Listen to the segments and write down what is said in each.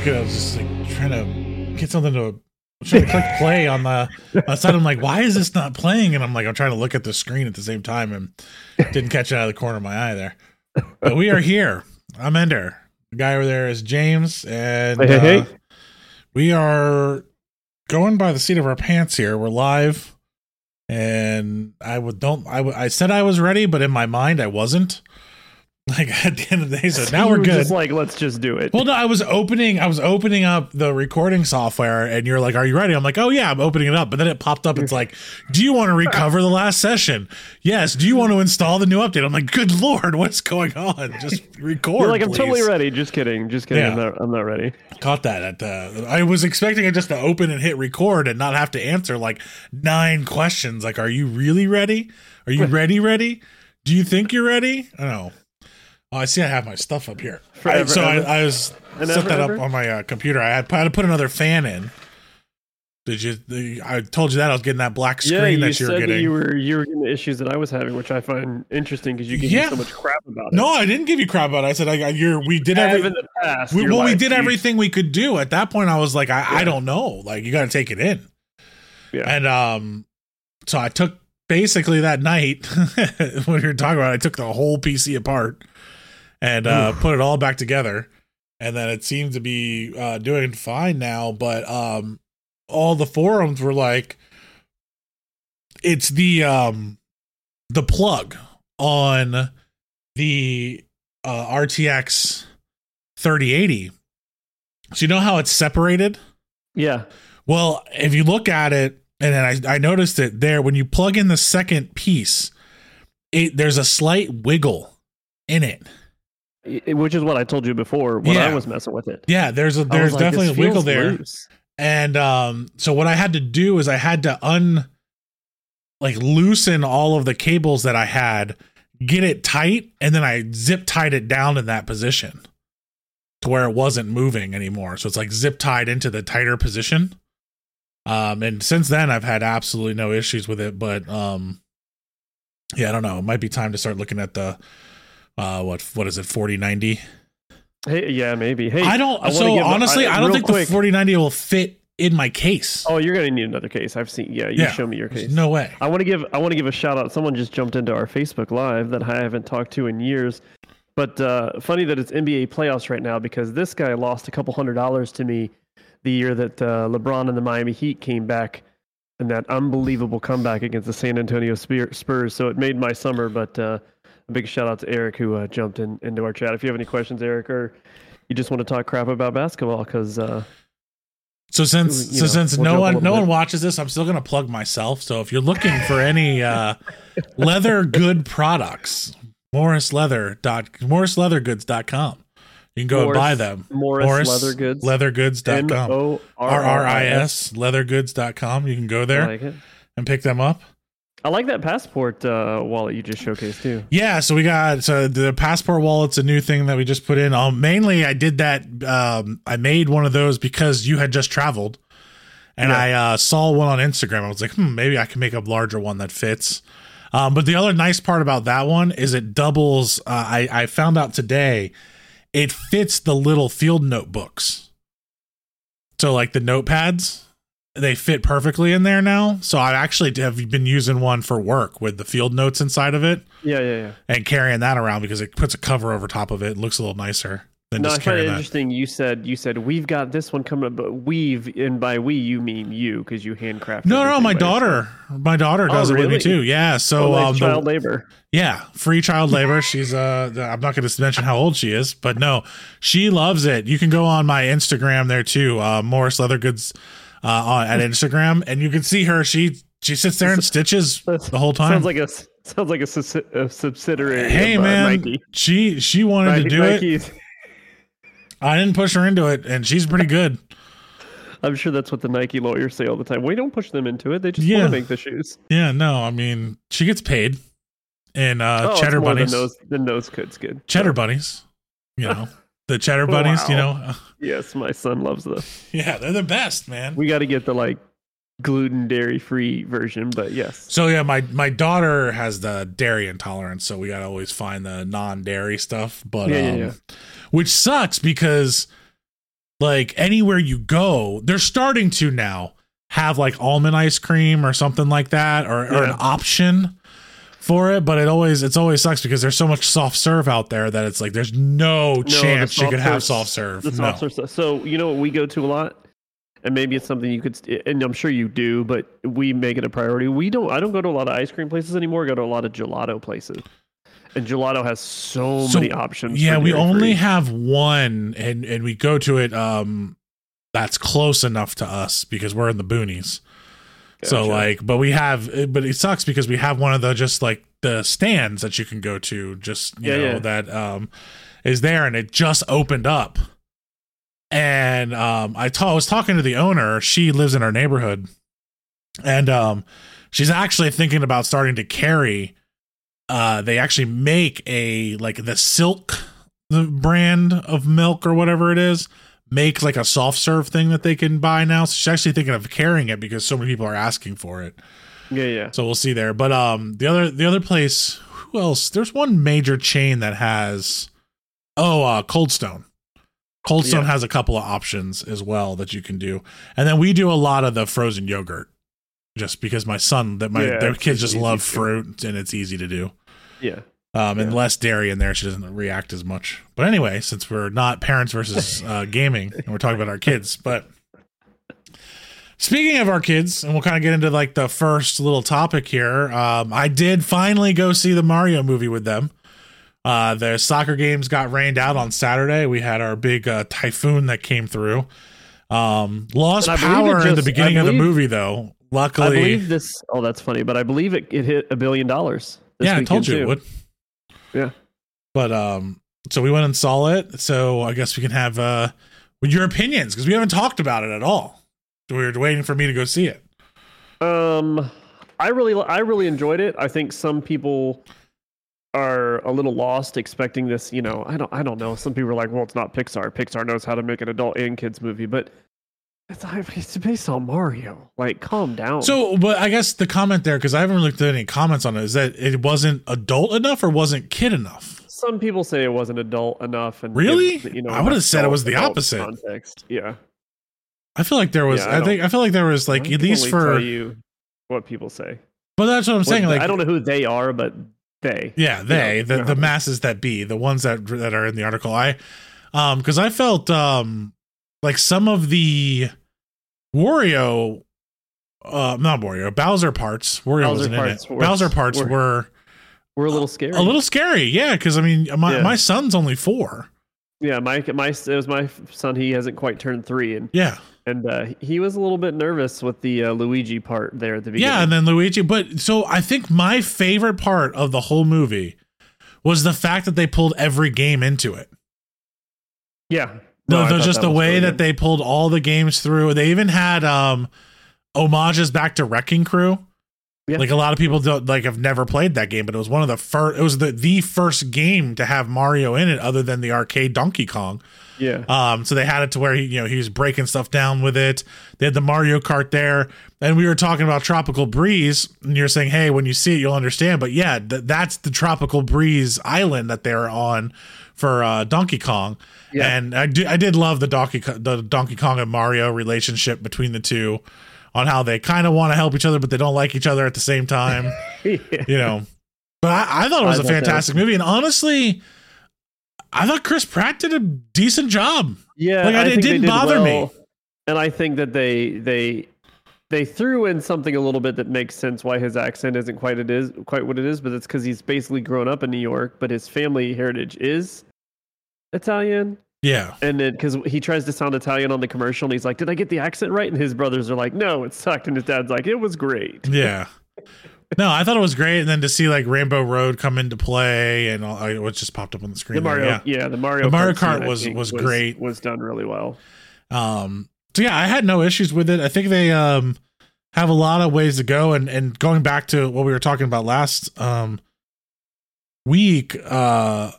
looking. I was just like trying to get something to. Trying to click play on the on the side. I'm like, why is this not playing? And I'm like, I'm trying to look at the screen at the same time and didn't catch it out of the corner of my eye there. But we are here. I'm Ender. The guy over there is James, and Hey, hey, uh, hey. we are going by the seat of our pants here. We're live, and I would don't. I I said I was ready, but in my mind I wasn't. Like at the end of the day, so now we're good. Just like, let's just do it. Well, no, I was opening. I was opening up the recording software, and you're like, "Are you ready?" I'm like, "Oh yeah, I'm opening it up." But then it popped up. It's like, "Do you want to recover the last session?" Yes. Do you want to install the new update? I'm like, "Good lord, what's going on?" Just record. You're like, I'm please." totally ready. Just kidding. Just kidding. I'm not. I'm not ready. Caught that. At uh, I was expecting it just to open and hit record and not have to answer like nine questions. Like, are you really ready? Are you ready? Ready? Do you think you're ready? I don't know. Oh, I see. I have my stuff up here. I- so. I, I was And set ever, that up ever? on my uh, computer. I had, I had to put another fan in. Did you? The, I told you that I was getting that black screen yeah, you that you were getting. you were you were getting the issues that I was having, which I find interesting because you give Yeah. me so much crap about it. no, I didn't give you crap about it. I said I, you're, we did Have every, in the past. we, well, we did you- everything we could do. At that point, I was like, I, I don't know. Like, you got to take it in. Yeah. And um, so I took basically that night when we were talking about, it, I took the whole PC apart and uh, put it all back together, and then it seemed to be uh, doing fine now. But um, all the forums were like, it's the um, the plug on the uh, RTX 3080. So you know how it's separated. Yeah. Well, if you look at it, and then I, I noticed it there when you plug in the second piece, it there's a slight wiggle in it. Which is what I told you before when Yeah. I was messing with it. Yeah, there's a there's like, definitely a wiggle there. loose. And um so what I had to do is I had to un like loosen all of the cables that I had, get it tight, and then I zip tied it down in that position to where it wasn't moving anymore. So it's like zip tied into the tighter position. Um and since then I've had absolutely no issues with it, but um yeah, I don't know. It might be time to start looking at the uh what what is it 4090 Hey, yeah, maybe. Hey, I don't. wanna so honestly, I, don't think quick- the 4090 will fit in my case. Oh, you're gonna need another case. I've seen. Yeah, you Yeah. show me your case. no way. I want to give I want to give a shout out. Someone just jumped into our Facebook Live that I haven't talked to in years. But uh, funny that it's NBA playoffs right now because this guy lost a couple hundred dollars to me the year that uh, LeBron and the Miami Heat came back and that unbelievable comeback against the San Antonio Spurs. So it made my summer. But uh, big shout out to Eric who uh, jumped in into our chat. If you have any questions, Eric, or you just want to talk crap about basketball, because uh, So since You so know, since we'll no one no bit. one watches this, I'm still gonna plug myself. So if you're looking for any uh, leather good products, Morris Leather dot MorrisLeatherGoods.com. You can go and buy them. Morris, Leather Goods, Leathergoods.com. R M-O-R-R-I-S. R I S leathergoods.com. You can go there like and pick them up. I like that passport uh, wallet you just showcased too. Yeah, so we got so the passport wallet's a new thing that we just put in. Um, mainly, I did that. Um, I made one of those because you had just traveled, and Yeah. I uh, saw one on Instagram. I was like, hmm, maybe I can make a larger one that fits. Um, but the other nice part about that one is it doubles. Uh, I I found out today, it fits the little field notebooks. So like the notepads, they fit perfectly in there now. So I actually have been using one for work with the field notes inside of it Yeah, yeah, yeah. and carrying that around because it puts a cover over top of it. It looks a little nicer than No, just carrying that. interesting. You said you said we've got this one coming up, but we've and by we you mean you because you handcraft. No, no, my daughter, my daughter Oh, does it with me too. Yeah, so yourself. Oh, um, nice the- child labor. yeah, free child labor. She's uh, I'm not going to mention how old she is, but no, she loves it. You can go on my Instagram there too, uh, Morris Leather Goods, uh, on, at Instagram, and you can see her. She she sits there and stitches the whole time. Sounds like a sounds like a, a subsidiary. hey of, uh, man, Nike. she she wanted Nike, to do it. I didn't push her into it, and she's pretty good. I'm sure that's what the Nike lawyers say all the time. We don't push them into it; they just Yeah. want to make the shoes. Yeah, no, I mean she gets paid in uh, oh, cheddar bunnies. Than nose, the nose code's good. cheddar bunnies. You know, the cheddar bunnies. You know, yes, my son loves them. yeah, they're the best, man. We got to get the like gluten dairy free version, but yes. So yeah, my my daughter has the dairy intolerance, so we gotta always find the non dairy stuff. But Yeah, yeah, um, yeah. which sucks because like anywhere you go, they're starting to now have like almond ice cream or something like that, or, or an Yeah. option for it. But it always it's always sucks because there's so much soft serve out there that it's like there's no, the chance you soft could have soft serve. The No. serve. So you know what we go to a lot, and maybe it's something you could, and I'm sure you do, but we make it a priority. We don't. I don't go to a lot of ice cream places anymore. I go to a lot of gelato places, and gelato has so, So, many options. Yeah, we only have one, and and we go to it. Um, that's close enough to us because we're in the boonies. So like, but we have, but it sucks because we have one of the just like the stands that you can go to, just you Yeah, know yeah. that um is there, and it just opened up. And um, I ta- I was talking to the owner. She lives in our neighborhood, and um, she's actually thinking about starting to carry. Uh, they actually make a like the Silk the brand of milk or whatever it is make like a soft serve thing that they can buy now. So she's actually thinking of carrying it because so many people are asking for it. Yeah, yeah. So we'll see there. But um the other the other place, who else? There's one major chain that has oh uh Cold Stone. Cold Stone Yeah. has a couple of options as well that you can do. And then we do a lot of the frozen yogurt. Just because my son that my Yeah, their kids just love fruit and it's easy to do. Yeah. Um, and Yeah. less dairy in there, she doesn't react as much. But anyway, since we're not parents versus uh, gaming, and we're talking about our kids, but speaking of our kids, and we'll kind of get into like the first little topic here. Um, I did finally go see the Mario movie with them. Uh, the soccer games got rained out on Saturday. We had our big uh, typhoon that came through. Um, lost And believe power in the beginning I of the movie, though. Luckily, I believe this. Oh, that's funny, but I believe it, it hit a billion dollars. yeah, I told you it would. Yeah. But um, so we went and saw it. So I guess we can have uh your opinions because we haven't talked about it at all. We were waiting for me to go see it. Um, I really, I really enjoyed it. I think some people are a little lost expecting this. You know, I don't, I don't know. Some people are like, well, it's not Pixar. Pixar knows how to make an adult and kids movie, but it's, it's based on Mario. Like, calm down. So, but I guess the comment there because I haven't looked at any comments on it is that it wasn't adult enough or wasn't kid enough. some people say it wasn't adult enough, and Really? give, you know, I would've said it was the opposite. context. Yeah, I feel like there was. Yeah, I I, think I feel like there was like at least for. tell you what people say. But that's what I'm saying. Like I don't know who they are, but they. Yeah, they know, the, you know. the masses that be the ones that that are in the article. I um because I felt um like some of the Wario uh not Wario Bowser parts Wario Bowser wasn't parts in it were- Bowser parts were- were, We're a little scary. a little scary yeah because I mean my Yeah. my son's only four Yeah, my my it was my son. He hasn't quite turned three, and yeah and uh, he was a little bit nervous with the uh, Luigi part there at the beginning. yeah and then Luigi but so I think my favorite part of the whole movie was the fact that they pulled every game into it yeah. No, I the, just the way really that good. they pulled all the games through. They even had um homages back to Wrecking Crew. Yeah. Like a lot of people don't like have never played that game, but it was one of the first. It was the the first game to have Mario in it, other than the arcade Donkey Kong. yeah Um, so they had it to where he, you know, he was breaking stuff down with it. They had the Mario Kart there, and we were talking about Tropical Freeze, and you're saying, "Hey, when you see it, you'll understand." But yeah, th- that's the Tropical Freeze island that they're on for uh, Donkey Kong. Yeah. And I do, I did love the Donkey the Donkey Kong and Mario relationship between the two, on how they kind of want to help each other, but they don't like each other at the same time yeah. you know. But I, I thought it was I a fantastic movie, and honestly, I thought Chris Pratt did a decent job. Yeah, Like, I- it didn't did bother me. And I think that they they they threw in something a little bit that makes sense why his accent isn't quite it is quite what it is, but it's because he's basically grown up in New York, but his family heritage is Italian. Yeah, And then because he tries to sound Italian on the commercial, and he's like, "Did I get the accent right?" And his brothers are like, "No, it sucked." And his dad's like, "It was great." yeah. No, I thought it was great, and then to see like Rainbow Road come into play, and all, I- it just popped up on the screen. The there, Mario, yeah. yeah. the Mario, The Mario Kart was- think, was great. was done really well. Um, so yeah, I had no issues with it. I think they um have a lot of ways to go, and and going back to what we were talking about last um week, uh,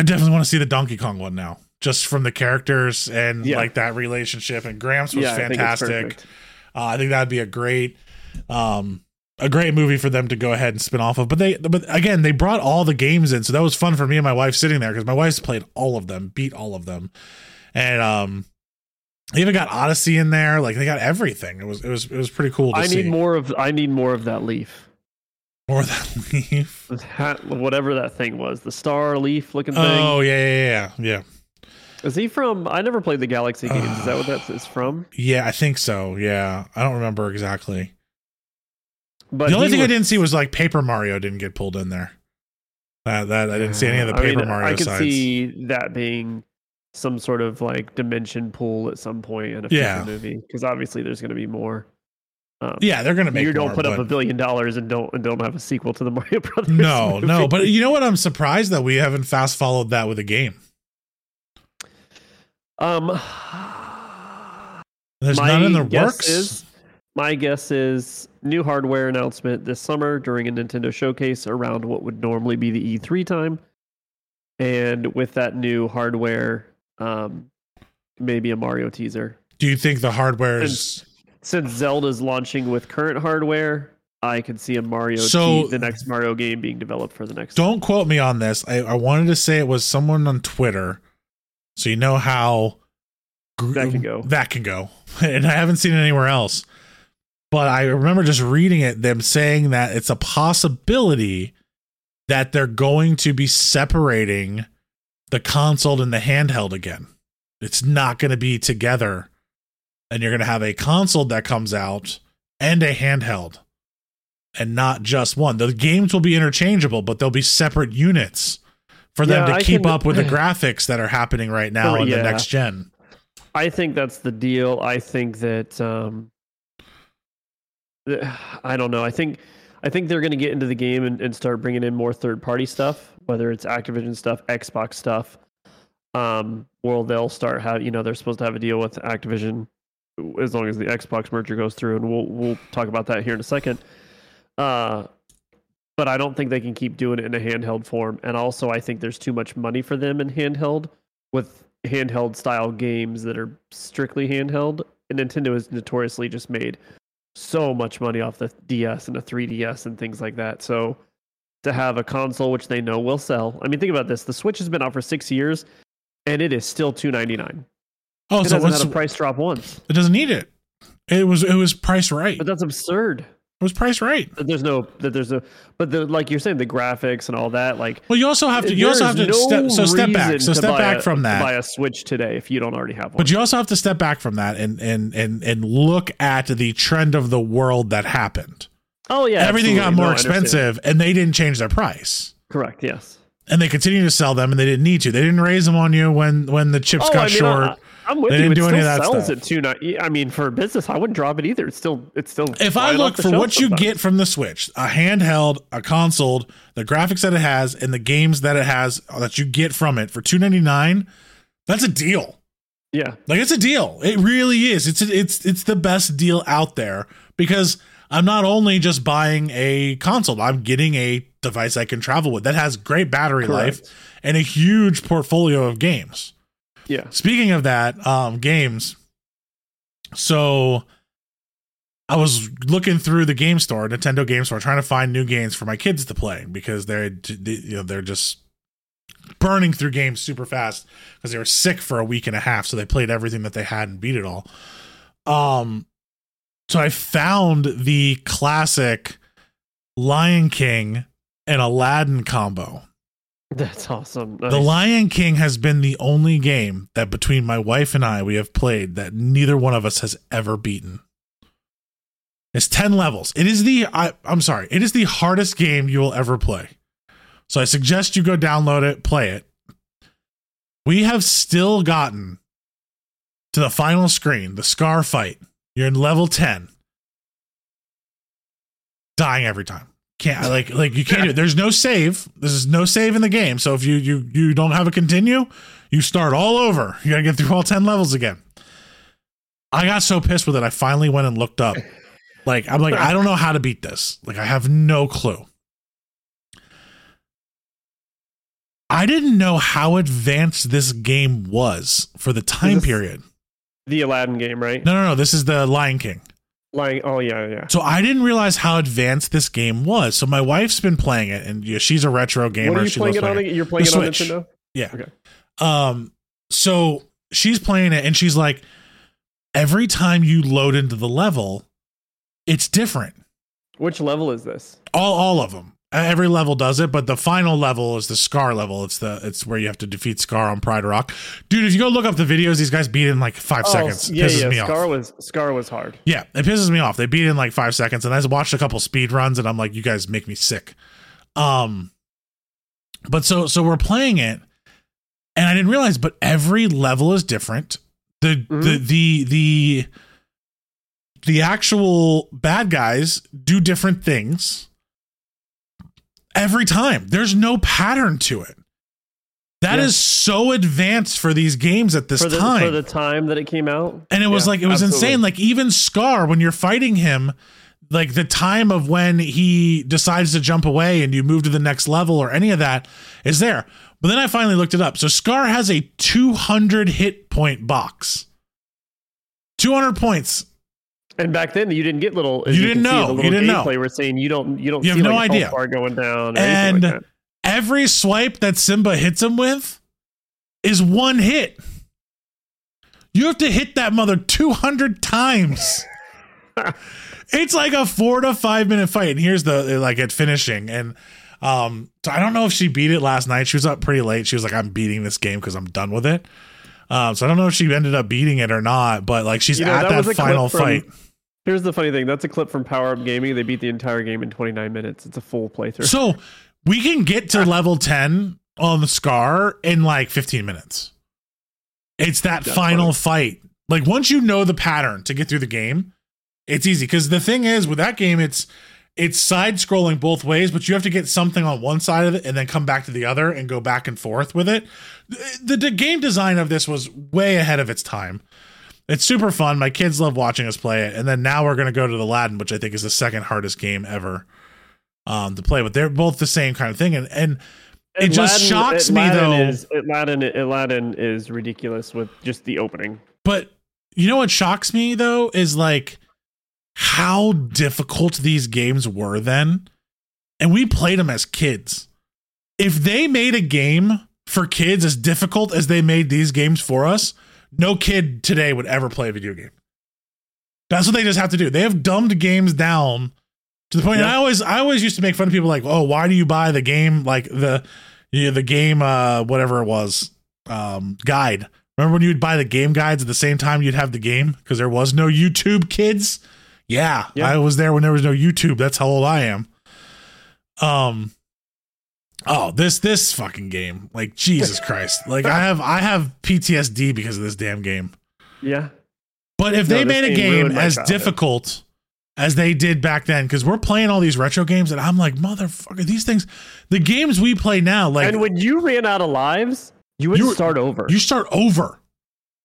I definitely want to see the Donkey Kong one now, just from the characters and Yeah. like that relationship. And Gramps was yeah, I think fantastic. Uh, I think that'd be a great, um, a great movie for them to go ahead and spin off of. But they, but again, they brought all the games in, so that was fun for me and my wife sitting there because my wife's played all of them, beat all of them, and um, They even got Odyssey in there. Like they got everything. It was it was it was pretty cool. To I see. need more of I need more of that leaf. More of that leaf. That, whatever that thing was, the star leaf looking thing. Oh yeah yeah yeah yeah Is he from? I never played the Galaxy uh, games. Is that what that is from? yeah. I think so. Yeah, I don't remember exactly. But the only thing I didn't see was like Paper Mario didn't get pulled in there. That that I didn't see any of the I mean, Paper Mario I could sides. see that being some sort of like dimension pool at some point in a future Yeah. movie because obviously there's going to be more. Um, yeah, they're gonna make. you don't more, put up a billion dollars and don't and don't have a sequel to the Mario Brothers. No, movie. no, but you know what? I'm surprised that we haven't fast followed that with a game. um, There's none in the works. Is, my guess is new hardware announcement this summer during a Nintendo showcase around what would normally be the E3 time, and with that new hardware, um, maybe a Mario teaser. Do you think the hardware is? Since Zelda's launching with current hardware, I could see a Mario So- the next Mario game being developed for the next. Don't quote me on this. I, I wanted to say it was someone on Twitter, so you know how gr- That can go. That can go, and I haven't seen it anywhere else. But I remember just reading it, them saying that it's a possibility that they're going to be separating the console and the handheld again. It's not going to be together, and you're going to have a console that comes out and a handheld and not just one. The games will be interchangeable, but they'll be separate units for them Yeah, to I keep can- up with the graphics that are happening right now in the next gen. I think that's the deal. I think that um, I don't know. I think I think they're going to get into the game and, and start bringing in more third party stuff, whether it's Activision stuff, Xbox stuff. Um, well, they'll start have you know they're supposed to have a deal with Activision as long as the Xbox merger goes through, and we'll we'll talk about that here in a second. Uh, but I don't think they can keep doing it in a handheld form, and also I think there's too much money for them in handheld with handheld style games that are strictly handheld. And Nintendo has notoriously just made so much money off the DS and the 3DS and things like that. So to have a console which they know will sell. I mean, think about this: the Switch has been out for six years, and it is still two ninety nine. Oh, It so hasn't had a price drop once. it doesn't need it. It was it was price right. But that's absurd. It was priced right. That there's no that there's no but the like you're saying the graphics and all that like Well, you also have to you also have to no step, so step back. So step back a- from that. Buy a Switch today if you don't already have one. But you also have to step back from that and and and and look at the trend of the world that happened. oh yeah, Everything got more No, expensive, and they didn't change their price. Correct. Yes. And they continue to sell them, and they didn't need to. They didn't raise them on you when when the chips Oh, got I mean, short. I, I'm with They you. didn't It do any still of that sells stuff. at two ninety. I mean, for business, I wouldn't drop it either. It's still it's still. if I look for what you get from the Switch, a handheld, a console, the graphics that it has, and the games that it has uh, that you get from it for two ninety nine, that's a deal. yeah, Like it's a deal. It really is. It's it's it's the best deal out there because I'm not only just buying a console, I'm getting a device I can travel with that has great battery Correct. life and a huge portfolio of games. Yeah, Speaking of that, um, games. So I was looking through the game store, Nintendo Game Store, trying to find new games for my kids to play because they're they- you know they're just burning through games super fast because they were sick for a week and a half, so they played everything that they had and beat it all. Um, so I found the classic Lion King and Aladdin combo. that's awesome. The Lion King has been the only game that between my wife and I we have played that neither one of us has ever beaten. It's 10 levels. It is the I, I'm sorry, it is the hardest game you will ever play. So I suggest you go download it, play it. We have still gotten to the final screen, the Scar fight. You're in level 10. Dying every time can't like like you can't do it. There's no save. There's no save in the game. So if you you you don't have a continue, you start all over. You gotta get through all ten levels again. I got so pissed with it. I finally went and looked up. Like I'm like I don't know how to beat this. Like I have no clue. I didn't know how advanced this game was for the time this- period. the Aladdin game, right? No, no, no. This is the Lion King. Like, oh yeah, yeah. So I didn't realize how advanced this game was. So my wife's been playing it, and you know, she's a retro gamer. What are you she playing it on? playing again? You're playing The it on Switch. Nintendo. Yeah. Okay. Um. So she's playing it, and she's like, every time you load into the level, it's different. Which level is this? All all of them. Every level does it, but the final level is the Scar level. It's the it's where you have to defeat Scar on Pride Rock, dude. If you go look up the videos, these guys beat in like five Oh, seconds. Yeah, pisses yeah. me Scar off. was Scar was hard. Yeah, it pisses me off. They beat in like five seconds, and I watched a couple speed runs, and I'm like, you guys make me sick. Um, but so so we're playing it, and I didn't realize, but every level is different. The the Mhm. the the the actual bad guys do different things every time. There's no pattern to it. That is Yeah. so advanced for these games at this for the time. for the time that it came out. And it was Yeah, like it was absolutely. insane. Like even Scar, when you're fighting him, like the time of when he decides to jump away and you move to the next level or any of that is there. But then I finally looked it up. So Scar has a 200 hit point box. 200 points. And back then, you didn't get little. as You didn't see know. The You didn't know. We're saying you don't. You don't. You have see no like idea. Bar going down. And- like. Every swipe that Simba hits him with is one hit. You have to hit that mother 200 times. it's like a four to five minute fight. And here's the like at finishing. And um, so I don't know if she beat it last night. She was up pretty late. She was like, I'm beating this game because I'm done with it. Um, so I don't know if she ended up beating it or not, but like she's You know, at that that, final from- fight. Here's the funny thing. That's a clip from Power Up Gaming. They beat the entire game in 29 minutes. It's a full playthrough. So we can get to level 10 on the Scar in like 15 minutes. It's that That's final fight. Like once you know the pattern to get through the game, it's easy. Because the thing is with that game, it's it's side scrolling both ways, but you have to get something on one side of it and then come back to the other and go back and forth with it. The, the game design of this was way ahead of its time. It's super fun. My kids love watching us play it. And then now we're going to go to the Aladdin, which I think is the second hardest game ever um, to play. But they're both the same kind of thing. And and it just shocks me, Aladdin though. Is, Aladdin, Aladdin is ridiculous with just the opening. But you know what shocks me though is like how difficult these games were then. And we played them as kids. If they made a game for kids as difficult as they made these games for us, no kid today would ever play a video game. That's what they just have to do. They have dumbed games down to the point. And I always, I always used to make fun of people like, "Oh, why do you buy the game like the, you know, the game, uh, whatever it was, um, guide? Remember when you'd buy the game guides at the same time you'd have the game because there was no YouTube, kids. Yeah, Yeah. I was there when there was no YouTube. That's how old I am. Um. Oh, this this fucking game, like Jesus Christ! Like I have I have PTSD because of this damn game. Yeah. But if No, they made a game game ruined my as difficult as they did back then, because we're playing all these retro games, and I'm like, motherfucker, these things, the games we play now, like and when you ran out of lives, you would You start over. you start over.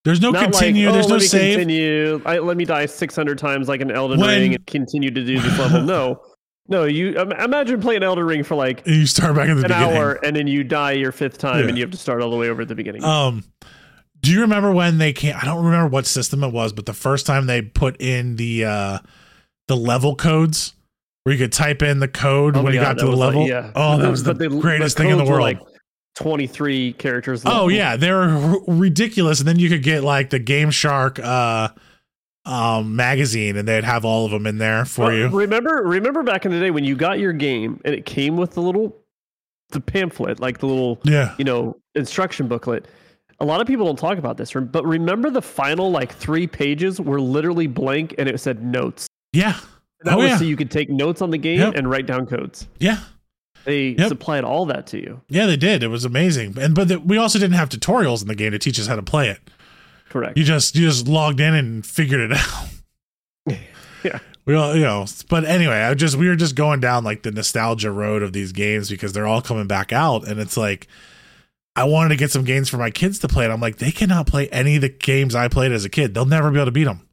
There's no Not continue. Like, there's oh, no let me save. Continue. I, let me die 600 times like an Elden When- Ring and continue to do this level. No, no. You um, imagine playing Elden Ring for like You start back in the an beginning. hour and then you die your fifth time Yeah. and you have to start all the way over at the beginning. Um, do you remember when they came? I don't remember what system it was, but the first time they put in the uh the level codes where you could type in the code Oh when my you God, got to the was like- level. yeah. Oh, that was the they- greatest the thing in the world. like 23 characters. Oh yeah, they were r- ridiculous, and then you could get like the Game Shark uh, um, magazine, and they'd have all of them in there for Well, you. Remember, remember back in the day when you got your game and it came with the little, the pamphlet, like the little, Yeah, you know, instruction booklet. A lot of people don't talk about this, but remember the final like three pages were literally blank and it said notes. yeah, That Oh, was yeah. so you could take notes on the game Yep. and write down codes. yeah, They Yep. supplied all that to you. yeah. They did. It was amazing, and but the, we also didn't have tutorials in the game to teach us how to play it. Correct. You just you just logged in and figured it out. Yeah. We all, you know, but anyway, I just we were just going down like the nostalgia road of these games because they're all coming back out, and it's like I wanted to get some games for my kids to play, and I'm like, they cannot play any of the games I played as a kid. They'll never be able to beat them.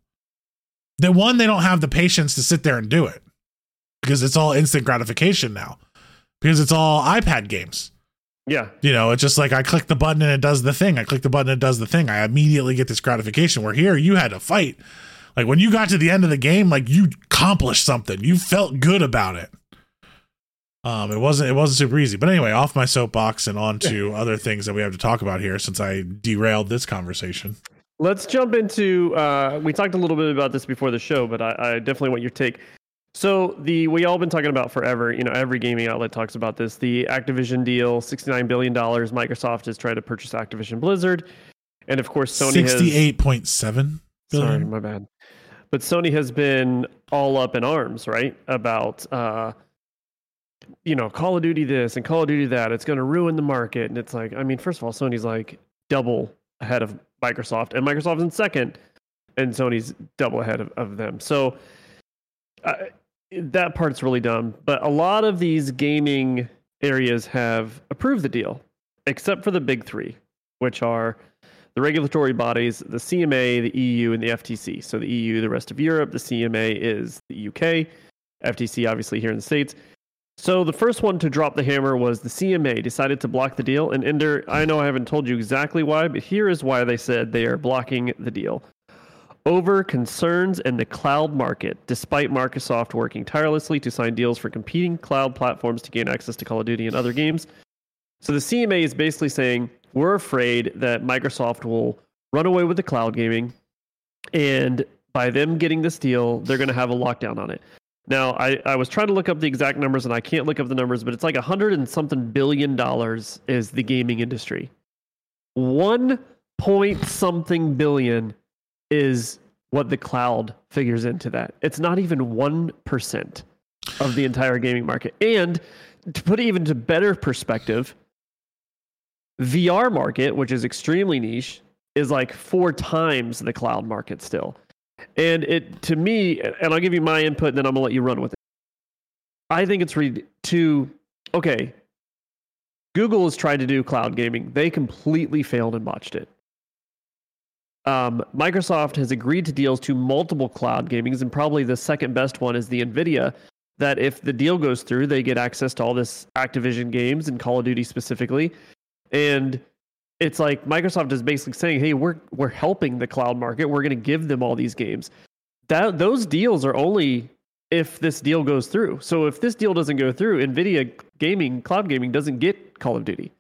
The one, they don't have the patience to sit there and do it because it's all instant gratification now because it's all iPad games. Yeah. You know, it's just like I click the button and it does the thing. I click the button and it does the thing. I immediately get this gratification. Where here you had to fight. Like when you got to the end of the game, like you accomplished something. You felt good about it. Um, it wasn't it wasn't super easy. But anyway, off my soapbox and on to other things that we have to talk about here since I derailed this conversation. let's jump into. Uh, we talked a little bit about this before the show, but I, I definitely want your take. So the we all been talking about forever. You know, every gaming outlet talks about this. The Activision deal, sixty nine billion dollars. Microsoft is trying to purchase Activision Blizzard, and of course Sony sixty eight point seven billion. Sorry, my bad. But Sony has been all up in arms, right, about uh, you know Call of Duty this and Call of Duty that. It's going to ruin the market, and it's like, I mean, first of all, Sony's like double ahead of Microsoft, and Microsoft's in second, and Sony's double ahead of, of them. So. Uh, that part's really dumb. But a lot of these gaming areas have approved the deal, except for the big three, which are the regulatory bodies, the CMA, the EU, and the FTC. So the EU, the rest of Europe, the CMA is the UK, FTC, obviously, here in the States. So the first one to drop the hammer was the CMA decided to block the deal. And Ender, I know I haven't told you exactly why, but here is why they said they are blocking the deal over concerns in the cloud market, despite Microsoft working tirelessly to sign deals for competing cloud platforms to gain access to Call of Duty and other games. So the CMA is basically saying we're afraid that Microsoft will run away with the cloud gaming, and by them getting this deal, they're going to have a lockdown on it. Now, I, I was trying to look up the exact numbers, and I can't look up the numbers, but it's like a hundred and something billion dollars is the gaming industry. One point something billion is what the cloud figures into that. It's not even 1% of the entire gaming market. And to put it even to better perspective, VR market, which is extremely niche, is like four times the cloud market still. And it to me, and I'll give you my input and then I'm gonna let you run with it. I think it's re- too okay. Google has tried to do cloud gaming. They completely failed and botched it. Um, Microsoft has agreed to deals to multiple cloud gamings, and probably the second best one is the NVIDIA. That if the deal goes through, they get access to all this Activision games and Call of Duty specifically. And it's like Microsoft is basically saying, "Hey, we're we're helping the cloud market. We're going to give them all these games." That those deals are only if this deal goes through. So if this deal doesn't go through, Nvidia gaming, cloud gaming doesn't get Call of Duty,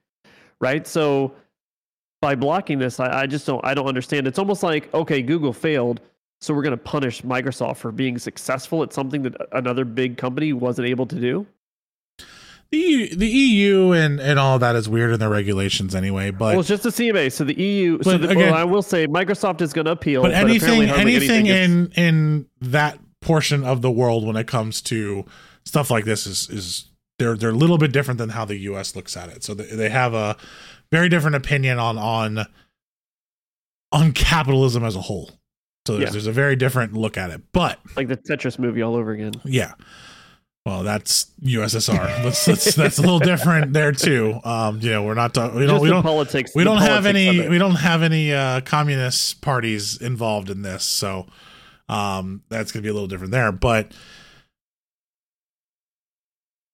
right? So by blocking this, I, I just don't I don't understand. It's almost like okay, Google failed, so we're going to punish Microsoft for being successful at something that another big company wasn't able to do. The EU, the EU and, and all that is weird in their regulations anyway. But well, it's just the CMA. So the EU. So the, again, well, I will say Microsoft is going to appeal. But, but anything, anything, anything in in that portion of the world when it comes to stuff like this is is they're they're a little bit different than how the U.S. looks at it. So they, they have a very different opinion on on on capitalism as a whole. So there's, yeah. there's a very different look at it. But like the Tetris movie all over again. Yeah. Well, that's USSR. That's that's, that's a little different there too. Um, you know, we're not talking. We don't. Just we don't. Politics. We don't have any. We don't have any uh, communist parties involved in this, so um, that's going to be a little different there. But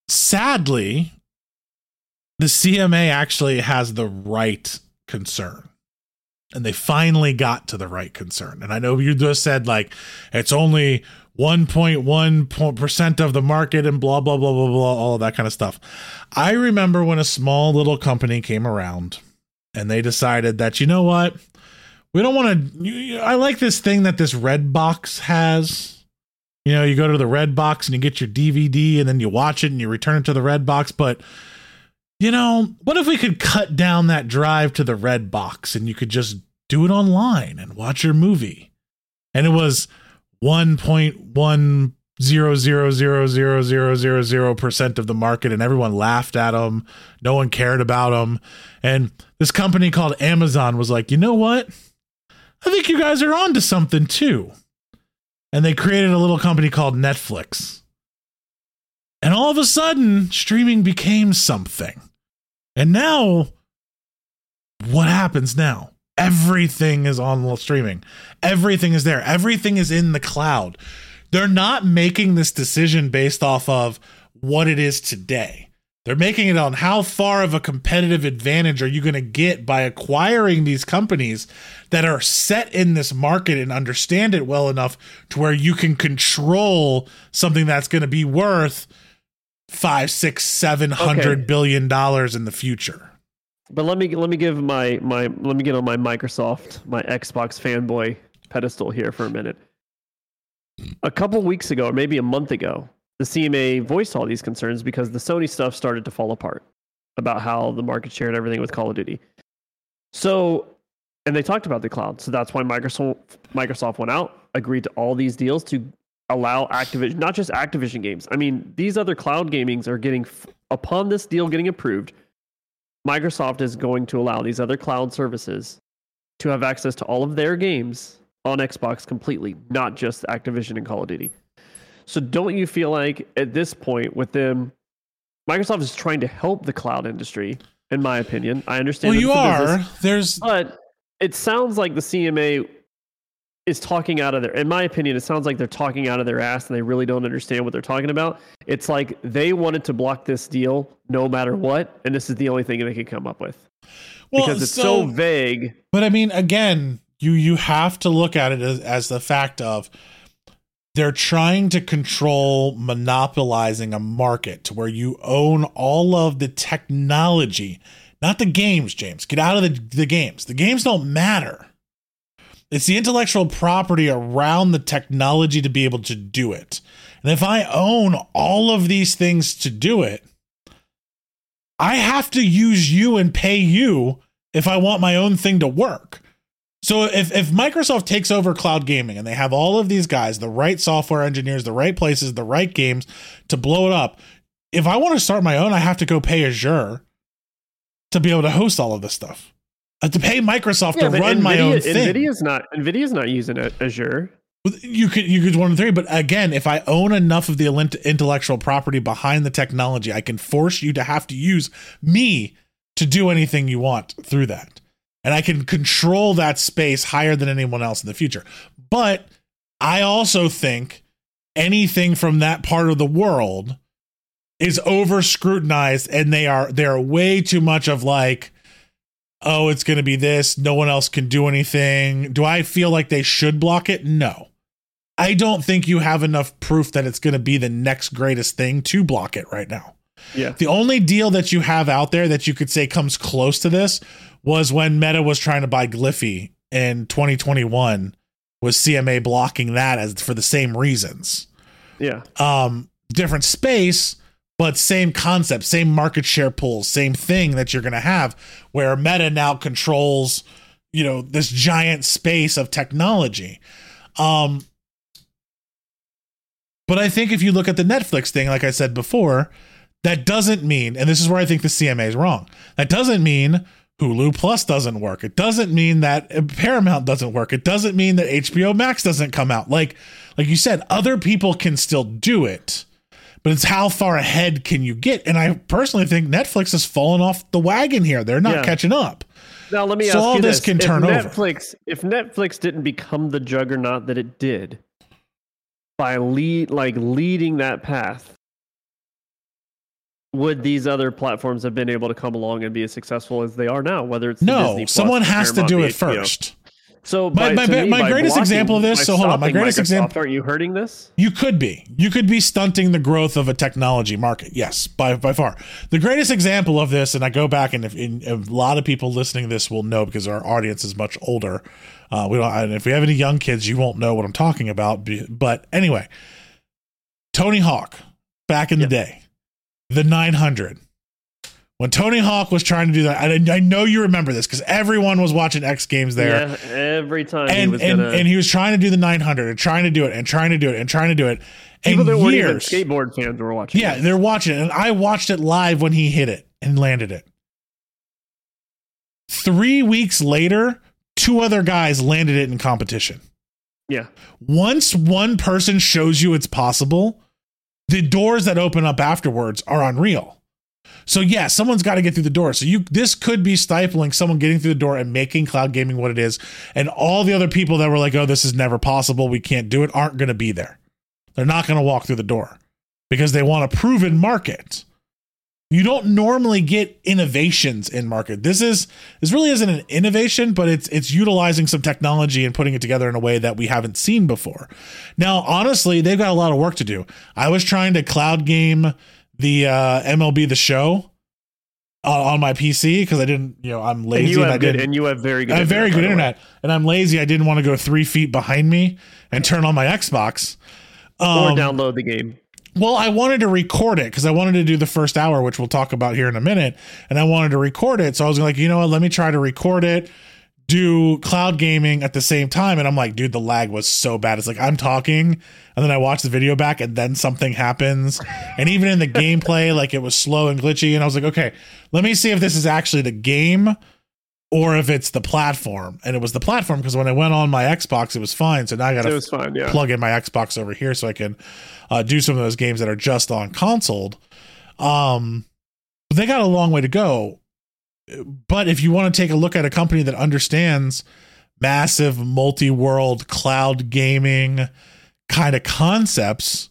sadly, the CMA actually has the right concern. And they finally got to the right concern. And I know you just said like it's only 1.1% of the market and blah, blah, blah, blah, blah, all of that kind of stuff. I remember when a small little company came around and they decided that, you know what? We don't want to. I like this thing that this red box has. You know, you go to the red box and you get your DVD and then you watch it and you return it to the red box. But you know, what if we could cut down that drive to the red box and you could just do it online and watch your movie? And it was 1.1000000% of the market and everyone laughed at them. No one cared about them. And this company called Amazon was like, you know what? I think you guys are onto something too. And they created a little company called Netflix. And all of a sudden, streaming became something. And now, what happens now? Everything is on streaming. Everything is there. Everything is in the cloud. They're not making this decision based off of what it is today. They're making it on how far of a competitive advantage are you going to get by acquiring these companies that are set in this market and understand it well enough to where you can control something that's going to be worth five, six, seven hundred okay. billion dollars in the future. But let me let me give my my let me get on my Microsoft my Xbox fanboy pedestal here for a minute. A couple weeks ago, or maybe a month ago, the CMA voiced all these concerns because the Sony stuff started to fall apart about how the market share and everything with Call of Duty. So, and they talked about the cloud. So that's why Microsoft Microsoft went out, agreed to all these deals to allow Activision, not just Activision games. I mean, these other cloud gamings are getting upon this deal getting approved. Microsoft is going to allow these other cloud services to have access to all of their games on Xbox completely, not just Activision and Call of Duty. So don't you feel like at this point with them, Microsoft is trying to help the cloud industry? In my opinion, I understand. Well, you are. Business, There's, but it sounds like the CMA is talking out of their. In my opinion, it sounds like they're talking out of their ass, and they really don't understand what they're talking about. It's like they wanted to block this deal no matter what, and this is the only thing they could come up with well, because it's so, so vague. But I mean, again, you you have to look at it as, as the fact of they're trying to control monopolizing a market to where you own all of the technology, not the games, James. Get out of the, the games. The games don't matter. It's the intellectual property around the technology to be able to do it. And if I own all of these things to do it, I have to use you and pay you if I want my own thing to work. So if, if Microsoft takes over cloud gaming and they have all of these guys, the right software engineers, the right places, the right games to blow it up, if I want to start my own, I have to go pay Azure to be able to host all of this stuff. Have to pay Microsoft yeah, to run NVIDIA, my own thing. Nvidia's not Nvidia's not using Azure. You could you could one of three, but again, if I own enough of the intellectual property behind the technology, I can force you to have to use me to do anything you want through that and I can control that space higher than anyone else in the future. But I also think anything from that part of the world is over scrutinized and they are they're way too much of like oh it's going to be this no one else can do anything. Do i feel like they should block it? No. I don't think you have enough proof that it's going to be the next greatest thing to block it right now. Yeah. The only deal that you have out there that you could say comes close to this was when Meta was trying to buy Giphy in 2021 was CMA blocking that as for the same reasons. Yeah. Um different space but same concept, same market share pools, same thing that you're going to have where Meta now controls, you know, this giant space of technology. Um but I think if you look at the Netflix thing like I said before, that doesn't mean and this is where I think the CMA is wrong. That doesn't mean Hulu Plus doesn't work. It doesn't mean that Paramount doesn't work. It doesn't mean that HBO Max doesn't come out. Like like you said, other people can still do it. But it's how far ahead can you get? And I personally think Netflix has fallen off the wagon here. They're not yeah. catching up. Now let me so ask all you this, this. can if turn Netflix, over. If Netflix didn't become the juggernaut that it did by lead like leading that path, would these other platforms have been able to come along and be as successful as they are now? Whether it's no, Plus, someone has to do it first. So my, by, my, me, my greatest blocking, example of this. So hold on, my greatest Microsoft, example. Aren't you hurting this? You could be. You could be stunting the growth of a technology market. Yes, by by far. The greatest example of this, and I go back and if, and a lot of people listening to this will know because our audience is much older. Uh, we don't. And if we have any young kids, you won't know what I'm talking about. But anyway, Tony Hawk back in the day the 900 when Tony Hawk was trying to do that, I, I know you remember this because everyone was watching X Games there. Yeah, every time. And, he and, gonna... and, he was trying to do the 900 and trying to do it and trying to do it and trying to do it. People and that weren't even skateboard fans were watching. Yeah, this. they're watching it. And I watched it live when he hit it and landed it. Three weeks later, two other guys landed it in competition. Yeah. Once one person shows you it's possible, the doors that open up afterwards are unreal. So yeah, someone's got to get through the door. So you this could be stifling someone getting through the door and making cloud gaming what it is. And all the other people that were like, "Oh, this is never possible. We can't do it." aren't going to be there. They're not going to walk through the door because they want a proven market. You don't normally get innovations in market. This is this really isn't an innovation, but it's it's utilizing some technology and putting it together in a way that we haven't seen before. Now, honestly, they've got a lot of work to do. I was trying to cloud game the uh, MLB the Show, uh, on my PC because I didn't, you know, I'm lazy and you and, have I good, and you have very good. I have very good internet, and I'm lazy. I didn't want to go three feet behind me and turn on my Xbox. Or Um, download the game. well, I wanted to record it because I wanted to do the first hour, which we'll talk about here in a minute. And I wanted to record it. So I was like, you know what? Let me try to record it, do cloud gaming at the same time. And I'm like, dude, the lag was so bad. It's like I'm talking and then I watch the video back and then something happens. And even in the gameplay, like it was slow and glitchy. And I was like, okay, let me see if this is actually the game or if it's the platform. And it was the platform because when I went on my Xbox, it was fine. So now I got to. Yeah. plug in my Xbox over here so I can uh, do some of those games that are just on console. Um, they got a long way to go. But if you want to take a look at a company that understands massive multi-world cloud gaming kind of concepts,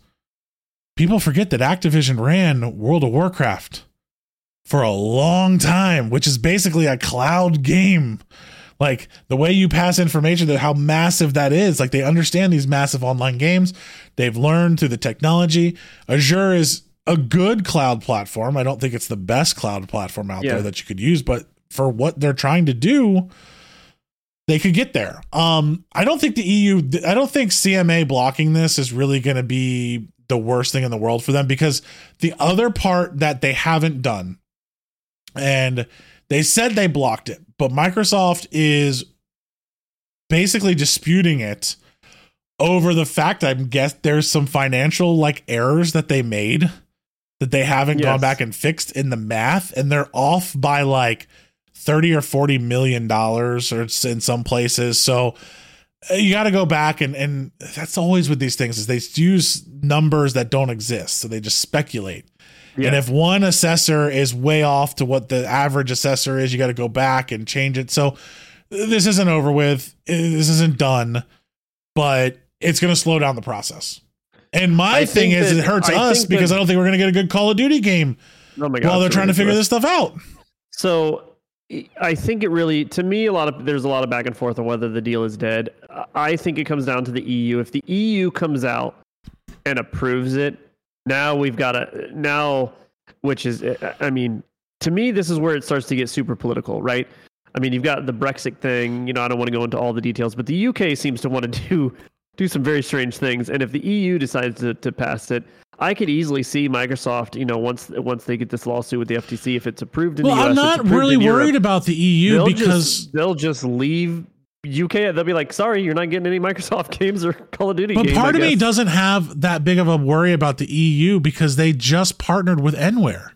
people forget that Activision ran World of Warcraft for a long time, which is basically a cloud game. Like the way you pass information that how massive that is like they understand these massive online games. They've learned through the technology. Azure is a good cloud platform. I don't think it's the best cloud platform out Yeah. there that you could use but for what they're trying to do they could get there. Um i don't think the eu i don't think cma blocking this is really going to be the worst thing in the world for them because the other part that they haven't done and they said they blocked it, but Microsoft is basically disputing it over the fact I guess there's some financial like errors that they made that they haven't gone back and fixed in the math and they're off by like 30 or 40 million dollars or it's in some places. So uh, you got to go back and and that's always with these things is they use numbers that don't exist. So they just speculate. Yeah. And if one assessor is way off to what the average assessor is, you got to go back and change it. So this isn't over with. This isn't done, but it's going to slow down the process. And my I thing is, that- it hurts I us because that- I don't think we're going to get a good Call of Duty game oh my god. while they're trying to figure this stuff out. So I think it really, to me, a lot of there's a lot of back and forth on whether the deal is dead. I think it comes down to the EU. If the EU comes out and approves it, now we've got a now, which is, I mean, to me, this is where it starts to get super political, right? I mean, you've got the Brexit thing. You know, I don't want to go into all the details, but the UK seems to want to do do some very strange things. And if the EU decides to, to pass it, I could easily see Microsoft. You know, once once they get this lawsuit with the FTC, if it's approved in Well, the US, I'm not really Europe, worried about the EU they'll because just, they'll just leave UK. They'll be like, sorry, you're not getting any Microsoft games or Call of Duty But games. part of me doesn't have that big of a worry about the EU because they just partnered with Nware.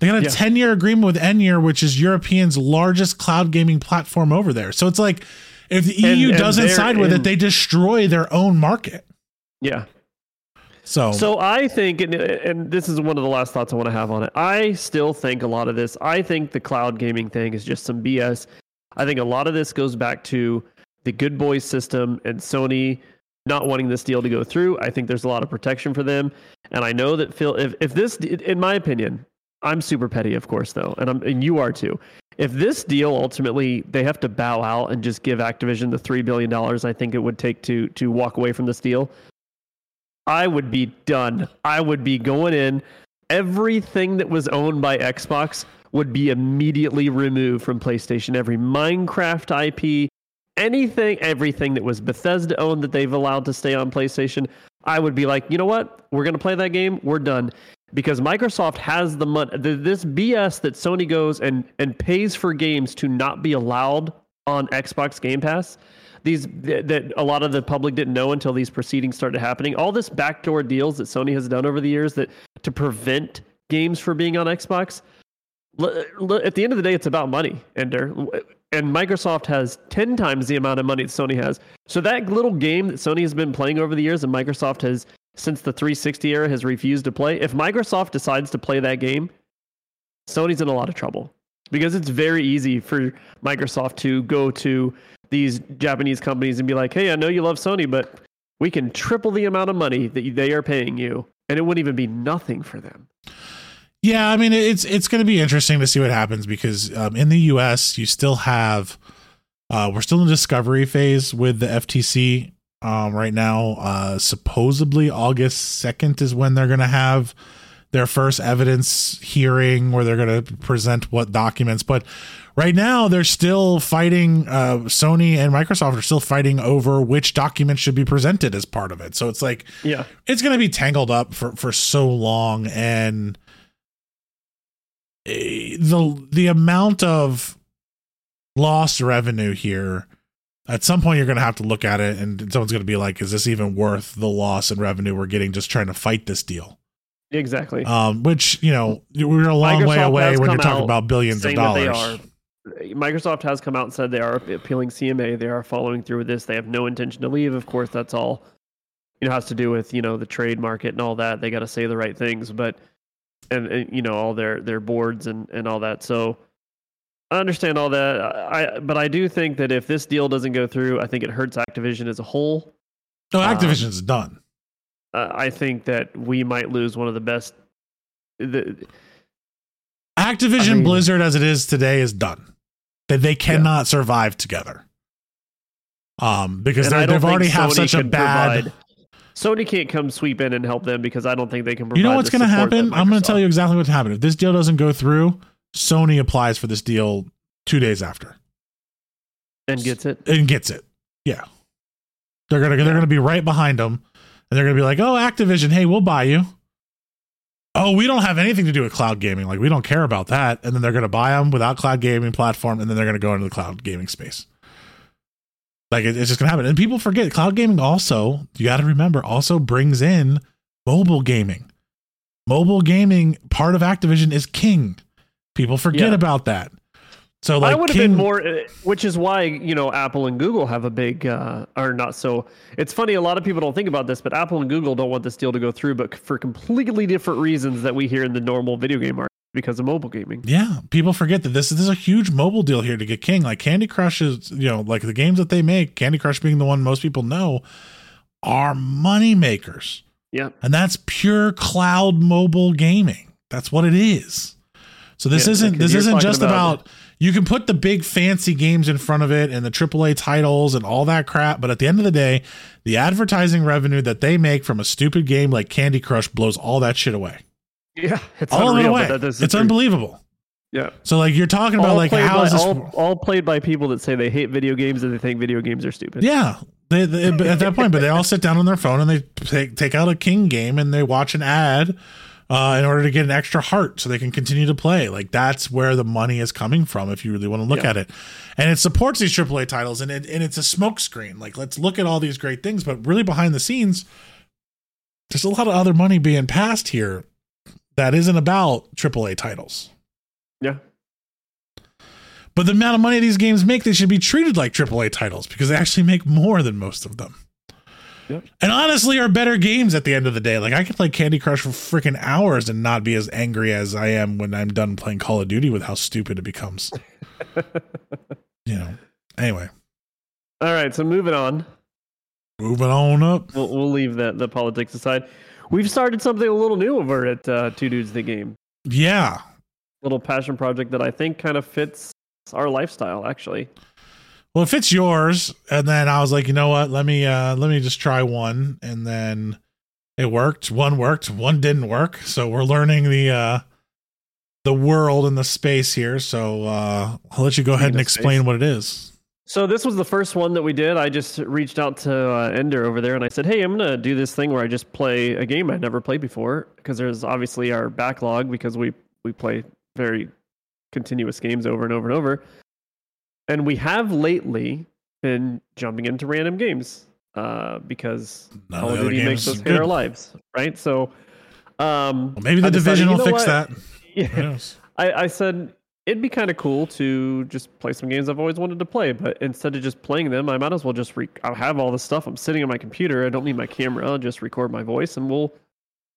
They got a Yeah. 10 year agreement with Nware, which is European's largest cloud gaming platform over there. So it's like if the EU and doesn't they're side with in- it, they destroy their own market. Yeah. So, So I think, and, and this is one of the last thoughts I want to have on it. I still think a lot of this. I think the cloud gaming thing is just some BS. I think a lot of this goes back to the Good Boys system and Sony not wanting this deal to go through. I think there's a lot of protection for them, and I know that Phil. If if this, in my opinion, I'm super petty, of course, though, and I'm and you are too. If this deal ultimately they have to bow out and just give Activision the three billion dollars, I think it would take to to walk away from this deal. I would be done. I would be going in. Everything that was owned by Xbox would be immediately removed from PlayStation. Every Minecraft IP, anything, everything that was Bethesda owned that they've allowed to stay on PlayStation, I would be like, you know what? We're going to play that game. We're done. Because Microsoft has the money. This BS that Sony goes and, and pays for games to not be allowed on Xbox Game Pass these that that a lot of the public didn't know until these proceedings started happening. All this backdoor deals that Sony has done over the years that to prevent games from being on Xbox. l- l- At the end of the day, it's about money, Ender. Uh, and Microsoft has 10 times the amount of money that Sony has. So that little game that Sony has been playing over the years and Microsoft has, since the 360 era, has refused to play, if Microsoft decides to play that game, Sony's in a lot of trouble because it's very easy for Microsoft to go to these Japanese companies and be like, "Hey, I know you love Sony, but we can triple the amount of money that they are paying you, and it wouldn't even be nothing for them." yeah, I mean, it's it's going to be interesting to see what happens because um, in the US, you still have, uh, we're still in discovery phase with the FTC um, right now. Uh, supposedly, August 2nd is when they're going to have their first evidence hearing where they're going to present what documents. But right now, they're still fighting. Uh, Sony and Microsoft are still fighting over which documents should be presented as part of it. So it's like, Yeah. it's going to be tangled up for for so long, and eh, the the amount of lost revenue here. At some point, you're going to have to look at it, and someone's going to be like, "Is this even worth the loss in revenue we're getting just trying to fight this deal?" Exactly. um, which you know we're a long way away when you're talking about billions of saying that they dollars. are. Microsoft has come out and said they are appealing CMA. They are following through with this. They have no intention to leave. Of course, that's all you know has to do with you know the trade market and all that. They got to say the right things, but and, and you know all their their boards and and all that. So I understand all that. I but I do think that if this deal doesn't go through, I think it hurts Activision as a whole. No, um, Activision's done. Uh, I think that we might lose one of the best. The, Activision I mean- Blizzard as it is today is done. That they cannot survive together. Um, because they they've already think have Sony such a can bad. provide- Sony can't come sweep in and help them because I don't think they can. Provide You know what's going to happen? I'm going to tell you exactly what's happening. If this deal doesn't go through, Sony applies for this deal two days after and gets it. and gets it. Yeah, they're gonna they're gonna be right behind them, and they're gonna be like, "Oh, Activision, hey, we'll buy you." Oh, we don't have anything to do with cloud gaming. Like we don't care about that. And then they're gonna buy them without cloud gaming platform, and then they're gonna go into the cloud gaming space. Like it- it's just gonna happen. And people forget cloud gaming also. You got to remember also brings in mobile gaming. Mobile gaming part of Activision is king. People forget Yeah. about that. So like I would have King- been more, uh, which is why you know Apple and Google have a big, uh, or not so. It's funny. A lot of people don't think about this, but Apple and Google don't want this deal to go through, but for completely different reasons that we hear in the normal video game market because of mobile gaming. Yeah, people forget that this, this is a huge mobile deal here to get King. Like Candy Crush is, you know, like the games that they make, Candy Crush being the one most people know, are money makers. Yeah, And that's pure cloud mobile gaming. That's what it is. So this Yeah, isn't this isn't just about- about you can put the big fancy games in front of it and the AAA titles and all that crap, but at the end of the day, the advertising revenue that they make from a stupid game like Candy Crush blows all that shit away. yeah, it's all unreal. away. But that is It's truth. unbelievable. Yeah, So like you're talking about all like how by is this all, all played by people that say they hate video games and they think video games are stupid. Yeah, they, they, at that point, but they all sit down on their phone and they take take out a King game and they watch an ad uh, in order to get an extra heart so they can continue to play. Like that's where the money is coming from if you really want to look Yeah. at it. And it supports these AAA titles and it, and it's a smokescreen. Like let's look at all these great things, but really behind the scenes, there's a lot of other money being passed here that isn't about AAA titles. Yeah. But the amount of money these games make, they should be treated like AAA titles because they actually make more than most of them. Yep. And honestly, are better games at the end of the day. Like I could play Candy Crush for freaking hours and not be as angry as I am when I'm done playing Call of Duty with how stupid it becomes. you know. Anyway, All right, so moving on. moving on up. We'll, we'll leave that the politics aside. We've started something a little new over at uh, Two Dudes the Game. Yeah. Little passion project that I think kind of fits our lifestyle. Actually, Well, if it's yours, and then I was like, you know what? Let me uh let me just try one, and then it worked. One worked, one didn't work. So we're learning the uh the world and the space here. So uh I'll let you go ahead and explain space. what it is. so this was the first one that we did. I just reached out to uh, Ender over there and I said, "Hey, I'm gonna do this thing where I just play a game I'd never played before because there's obviously our backlog because we we play very continuous games over and over and over, and we have lately been jumping into random games uh, because None Call of of the other Duty makes us hate our lives, right? So, um, Well, maybe the division will fix what? that. Yeah. I, I said it'd be kind of cool to just play some games I've always wanted to play, but instead of just playing them, I might as well just re- I have all this stuff. I'm sitting on my computer. I don't need my camera. I'll just record my voice, and we'll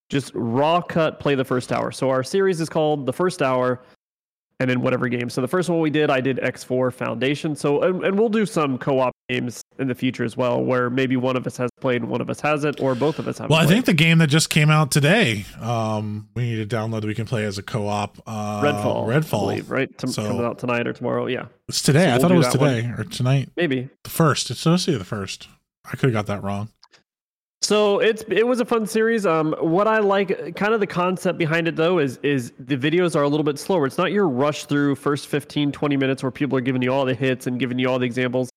just raw cut play the first hour. So our series is called the first hour, and in whatever game. So the first one we did, I did X4 Foundation. So and, and we'll do some co-op games in the future as well, where maybe one of us has played and one of us hasn't, or both of us have. Well, I think the game that just came out today, um, we need to download that we can play as a co-op. Uh, Redfall, I Redfall. believe, right? To, So- comes out tonight or tomorrow. Yeah, It's today. So I we'll thought it was that one. today or tonight. maybe. The first. It's supposed to be the first. I could have got that wrong. So it's it was a fun series. Um, what I like, kind of the concept behind it though, is is the videos are a little bit slower. It's not your rush through first 15, 20 minutes where people are giving you all the hits and giving you all the examples.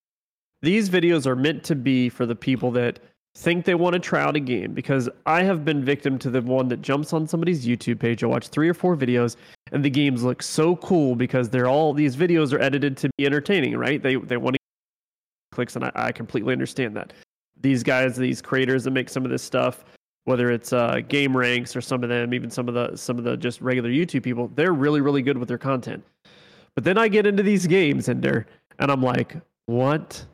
These videos are meant to be for the people that think they want to try out a game because I have been victim to the one that jumps on somebody's YouTube page. I watch three or four videos and the games look so cool because they're all these videos are edited to be entertaining, right? They they want to clicks and I, I completely understand that these guys, these creators that make some of this stuff, whether it's uh, ranks or some of them, even some of the some of the just regular YouTube people, they're really really good with their content. But then I get into these games they're and I'm like, what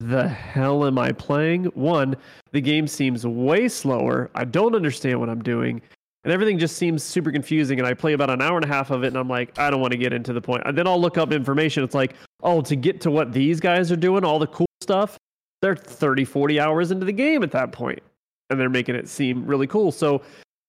the hell am I playing? One, the game seems way slower. I don't understand what I'm doing. And everything just seems super confusing. And I play about an hour and a half of it, and I'm like, I don't want to get into the point. And then I'll look up information. It's like, oh, to get to what these guys are doing, all the cool stuff, they're 30, 40 hours into the game at that point, and they're making it seem really cool. So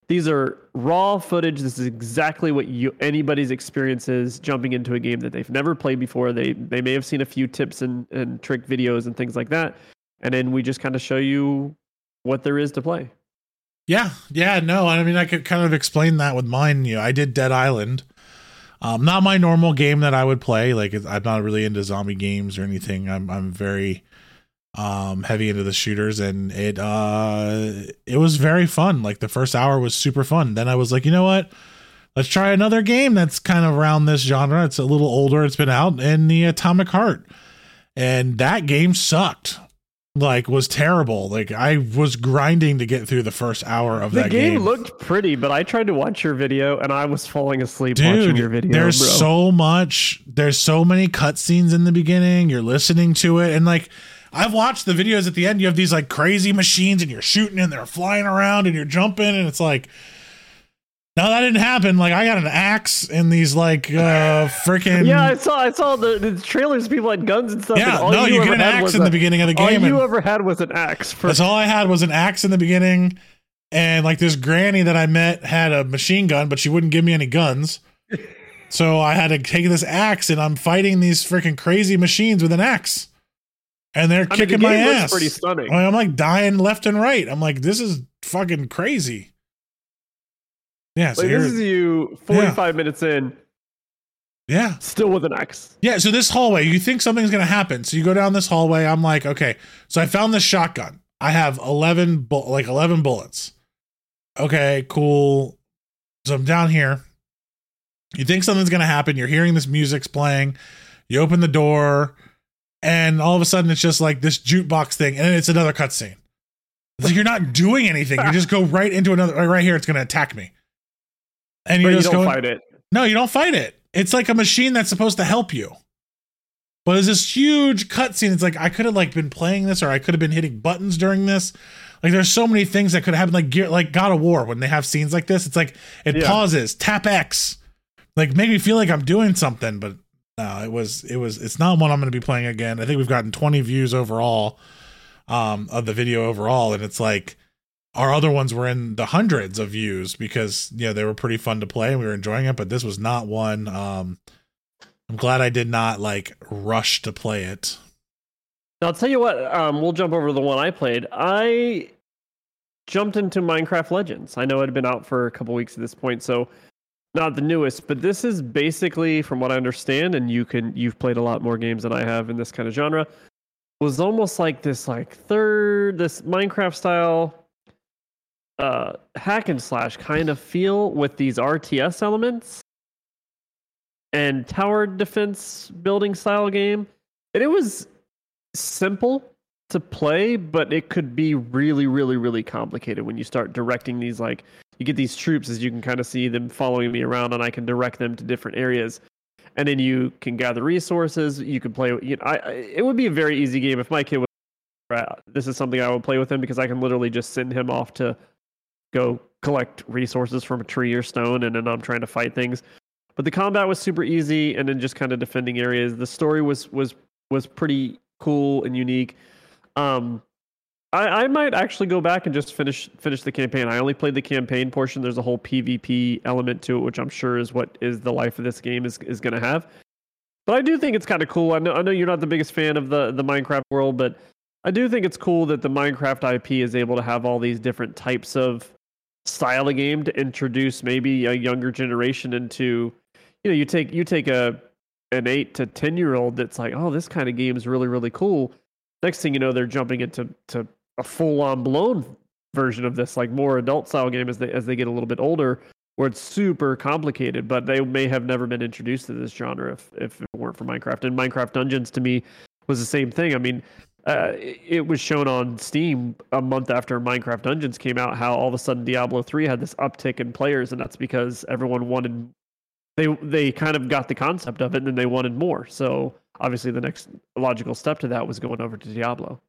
these are raw footage. This is exactly what you anybody's experience is jumping into a game that they've never played before. They they may have seen a few tips and, and trick videos and things like that. And then we just kind of show you what there is to play. Yeah, yeah, no, I mean I could kind of explain that with mine. You know, I did Dead Island. Um, not my normal game that I would play. Like I'm not really into zombie games or anything. I'm I'm very um heavy into the shooters and it uh it was very fun. Like the first hour was super fun. Then i was like you know what? Let's try another game that's kind of around this genre. It's a little older. It's been out in the atomic heart. And that game sucked. Like was terrible. Like i was grinding to get through the first hour of the that game, game. looked pretty but i tried to watch your video and i was falling asleep Dude, watching your video there's bro. so much there's so many cutscenes in the beginning. You're listening to it and like I've watched the videos at the end. You have these like crazy machines and you're shooting and they're flying around and you're jumping and it's like, no, that didn't happen. Like I got an axe in these like uh freaking yeah. I saw I saw the, the trailers. People had guns and stuff. Yeah, and all no, you, you get an axe in a, the beginning of the All game. you ever had was an axe. For, that's all I had was an axe in the beginning. And like this granny that I met had a machine gun, but she wouldn't give me any guns. So I had to take this axe and I'm fighting these freaking crazy machines with an axe and they're I mean, kicking the my ass. Pretty stunning. I mean, I'm like dying left and right. I'm like, this is fucking crazy. Yeah, so like, this is you 45 minutes in, yeah, still with an axe. yeah. So this hallway, you think something's gonna happen. So you go down this hallway. I'm like, okay. So I found this shotgun. I have 11, bu- like 11 bullets. Okay, cool. So I'm down here. You think something's gonna happen. You're hearing this music's playing. You open the door, and all of a sudden it's just like this jukebox thing, and then it's another cutscene. It's like you're not doing anything. You just go right into another. Right here, it's gonna attack me. And you you don't go. fight it. No, you don't fight it. It's like a machine that's supposed to help you. But it's this huge cutscene. It's like I could have like been playing this, or I could have been hitting buttons during this. Like there's so many things that could happen. Like Gear, like God of War, when they have scenes like this, it's like it Yeah. pauses, tap X, like make me feel like I'm doing something. But no, it was it was it's not one I'm going to be playing again. I think we've gotten 20 views overall um of the video overall, and it's like our other ones were in the hundreds of views because you know they were pretty fun to play and we were enjoying it but this was not one um i'm glad i did not like rush to play it Now, I'll tell you what, um, we'll jump over to the one I played. I jumped into Minecraft Legends. I know it had been out for a couple weeks at this point, so not the newest, but this is basically, from what I understand, and you can you've played a lot more games than I have in this kind of genre, was almost like this like third this Minecraft style uh hack and slash kind of feel with these RTS elements and tower defense building style game. And it was simple to play, but it could be really, really, really complicated when you start directing these. Like, you get these troops, as you can kind of see them following me around, and I can direct them to different areas. And then you can gather resources. You can play. You know, I, I, it would be a very easy game if my kid was. Uh, this is something I would play with him because I can literally just send him off to go collect resources from a tree or stone, and then I'm trying to fight things. But the combat was super easy, and then just kind of defending areas. The story was was was pretty cool and unique. Um, I, I might actually go back and just finish finish the campaign. I only played the campaign portion. There's a whole PvP element to it, which I'm sure is what is the life of this game is is going to have. But I do think it's kind of cool. I know I know you're not the biggest fan of the the Minecraft world, but I do think it's cool that the Minecraft IP is able to have all these different types of style of game to introduce maybe a younger generation into. You know, you take you take a an eight to ten year old that's like, oh, this kind of game is really really cool. Next thing you know, they're jumping into to a full on blown version of this, like more adult style game as they as they get a little bit older, where it's super complicated. But they may have never been introduced to this genre if if it weren't for Minecraft. And Minecraft Dungeons to me was the same thing. I mean, uh, it was shown on Steam a month after Minecraft Dungeons came out how all of a sudden Diablo 3 had this uptick in players, and that's because everyone wanted they they kind of got the concept of it and then they wanted more. So obviously the next logical step to that was going over to Diablo.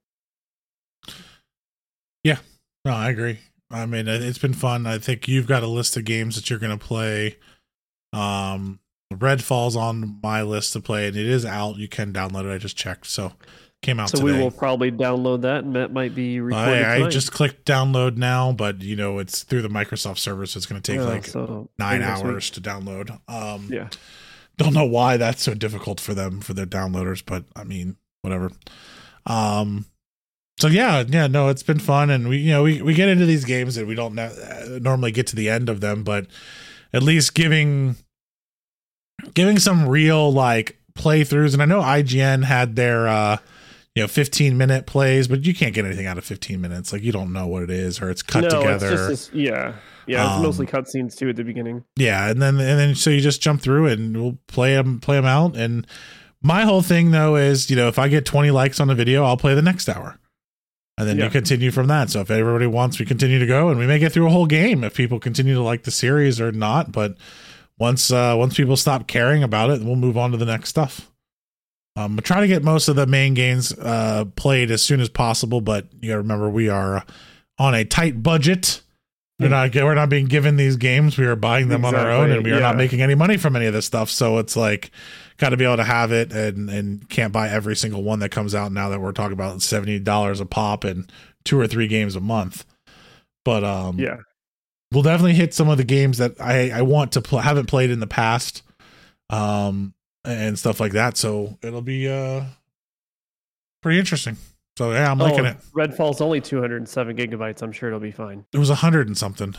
Yeah, no, I agree. I mean, it's been fun. I think you've got a list of games that you're going to play. Um, Redfall's on my list to play, and it is out. You can download it. I just checked, so came out. So today. we will probably download that, and that might be recorded. I, I just clicked download now, but you know it's through the Microsoft server, so it's going to take like so nine hours to download. Um, yeah, don't know why that's so difficult for them for their downloaders, but I mean, whatever. Um, so yeah, yeah, no, it's been fun, and we you know we we get into these games and we don't normally get to the end of them, but at least giving giving some real like playthroughs. And I know IGN had their uh you know 15 minute plays, but you can't get anything out of 15 minutes. Like you don't know what it is, or it's cut no, together. It's this, yeah, yeah, it's um, mostly cutscenes too at the beginning. Yeah, and then and then so you just jump through it and we'll play them play them out. And my whole thing though is you know if I get 20 likes on a video, I'll play the next hour and then yeah. you continue from that. So if everybody wants, we continue to go, and we may get through a whole game if people continue to like the series or not. But once uh, once people stop caring about it, we'll move on to the next stuff. Um, but try to get most of the main games uh, played as soon as possible, but you got to remember we are on a tight budget. We're not we're not being given these games. We are buying them exactly. on our own, and we are yeah. not making any money from any of this stuff. So it's like got to be able to have it and and can't buy every single one that comes out now that we're talking about seventy dollars a pop and two or three games a month. But um, yeah, we'll definitely hit some of the games that I I want to pl- haven't played in the past, um, and stuff like that. So it'll be uh pretty interesting. So yeah, I'm oh, liking it. Redfall's only 207 gigabytes. I'm sure it'll be fine. It was a hundred and something.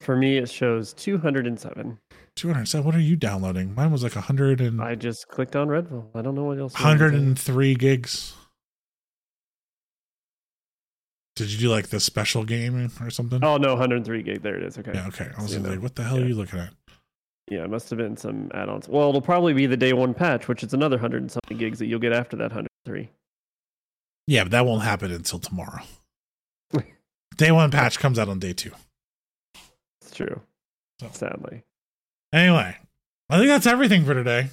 For me, it shows 207. 207. What are you downloading? Mine was like 100 and. I just clicked on Redfall. I don't know what else. 103 gigs. Did you do like the special game or something? Oh no, 103 gig. There it is. Okay. Yeah. Okay. I was like, what the hell yeah. are you looking at? Yeah, it must have been some add-ons. Well, it'll probably be the day one patch, which is another hundred and something gigs that you'll get after that 103. Yeah, but that won't happen until tomorrow. day one patch comes out on day two. It's true. So. Sadly. Anyway, I think that's everything for today.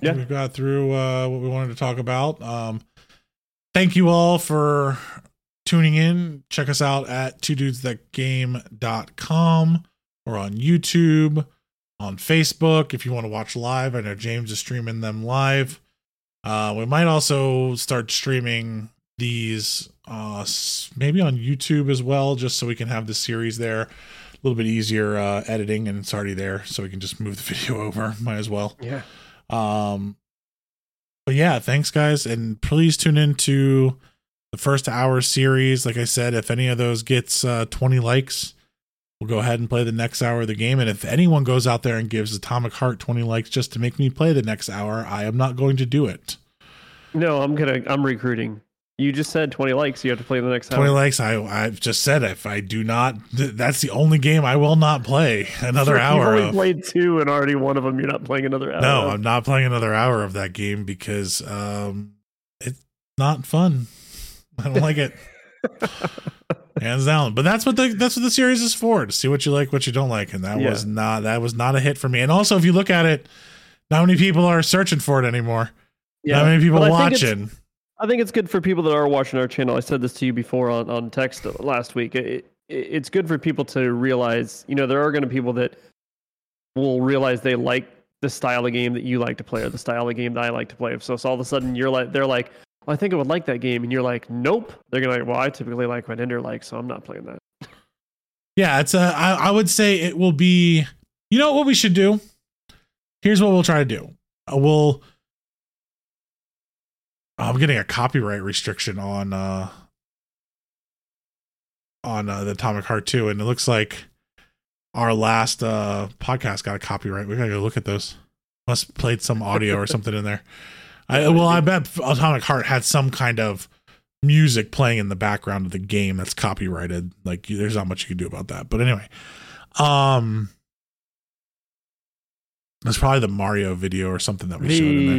Yeah. We've got through uh, what we wanted to talk about. Um, thank you all for tuning in. Check us out at two dudes that game.com or on YouTube, on Facebook if you want to watch live. I know James is streaming them live. Uh, we might also start streaming these uh, maybe on YouTube as well, just so we can have the series there little bit easier uh, editing and it's already there, so we can just move the video over. Might as well. Yeah. Um. But yeah, thanks guys, and please tune into the first hour series. Like I said, if any of those gets uh, 20 likes, we'll go ahead and play the next hour of the game. And if anyone goes out there and gives Atomic Heart 20 likes just to make me play the next hour, I am not going to do it. No, I'm gonna. I'm recruiting. You just said 20 likes. You have to play the next 20 likes. I, I've just said if I do not, that's the only game I will not play another hour. You've only of. played two and already one of them. You're not playing another hour. No, of. I'm not playing another hour of that game because um, it's not fun. I don't like it. Hands down. But that's what the that's what the series is for to see what you like, what you don't like. And that yeah. was not that was not a hit for me. And also, if you look at it, not many people are searching for it anymore. Yeah. Not many people watching I think it's good for people that are watching our channel. I said this to you before on, on text last week. It, it, it's good for people to realize, you know, there are going to be people that will realize they like the style of game that you like to play or the style of game that I like to play. So, so all of a sudden you're like, they're like, well, I think I would like that game. And you're like, nope. They're going to like, well, I typically like what Ender likes, so I'm not playing that. Yeah, it's a, I, I would say it will be, you know what we should do? Here's what we'll try to do. Uh, we'll, I'm getting a copyright restriction on uh on uh, the Atomic Heart 2 and it looks like our last uh podcast got a copyright. We gotta go look at those. Must have played some audio or something in there. I well, I bet Atomic Heart had some kind of music playing in the background of the game that's copyrighted. Like there's not much you can do about that. But anyway, um that's probably the Mario video or something that we showed in there.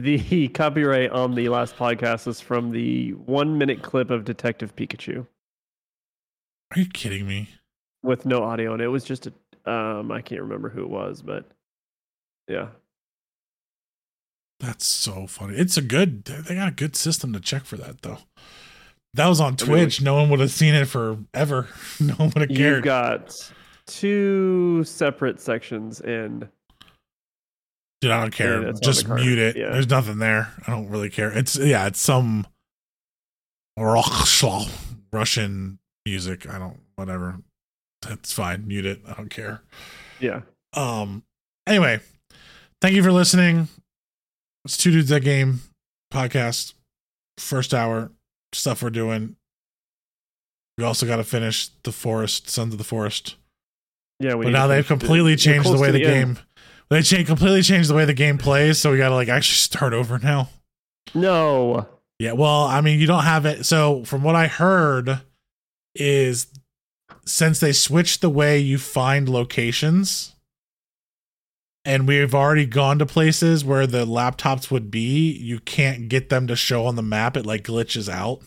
The the copyright on the last podcast is from the one minute clip of Detective Pikachu Are you kidding me? with no audio, and it was just a um I can't remember who it was, but yeah, That's so funny. It's a good. They got a good system to check for that though. That was on Twitch. no one would have seen it forever. No one would have cared. you've got two separate sections in. Dude, I don't care. Yeah, Just the mute it. Yeah. There's nothing there. I don't really care. It's yeah. It's some Russian music. I don't. Whatever. That's fine. Mute it. I don't care. Yeah, Um. Anyway, thank you for listening. It's two dudes that game podcast. First hour stuff we're doing. We also got to finish the forest, Sons of the Forest. yeah. We But now they've the- completely changed the way to the, end. They cha- completely changed the way the game plays, so we got to like actually start over now. No, Yeah, well, I mean, you don't have it. So, from what I heard, is since they switched the way you find locations, and we've already gone to places where the laptops would be, you can't get them to show on the map. It like glitches out.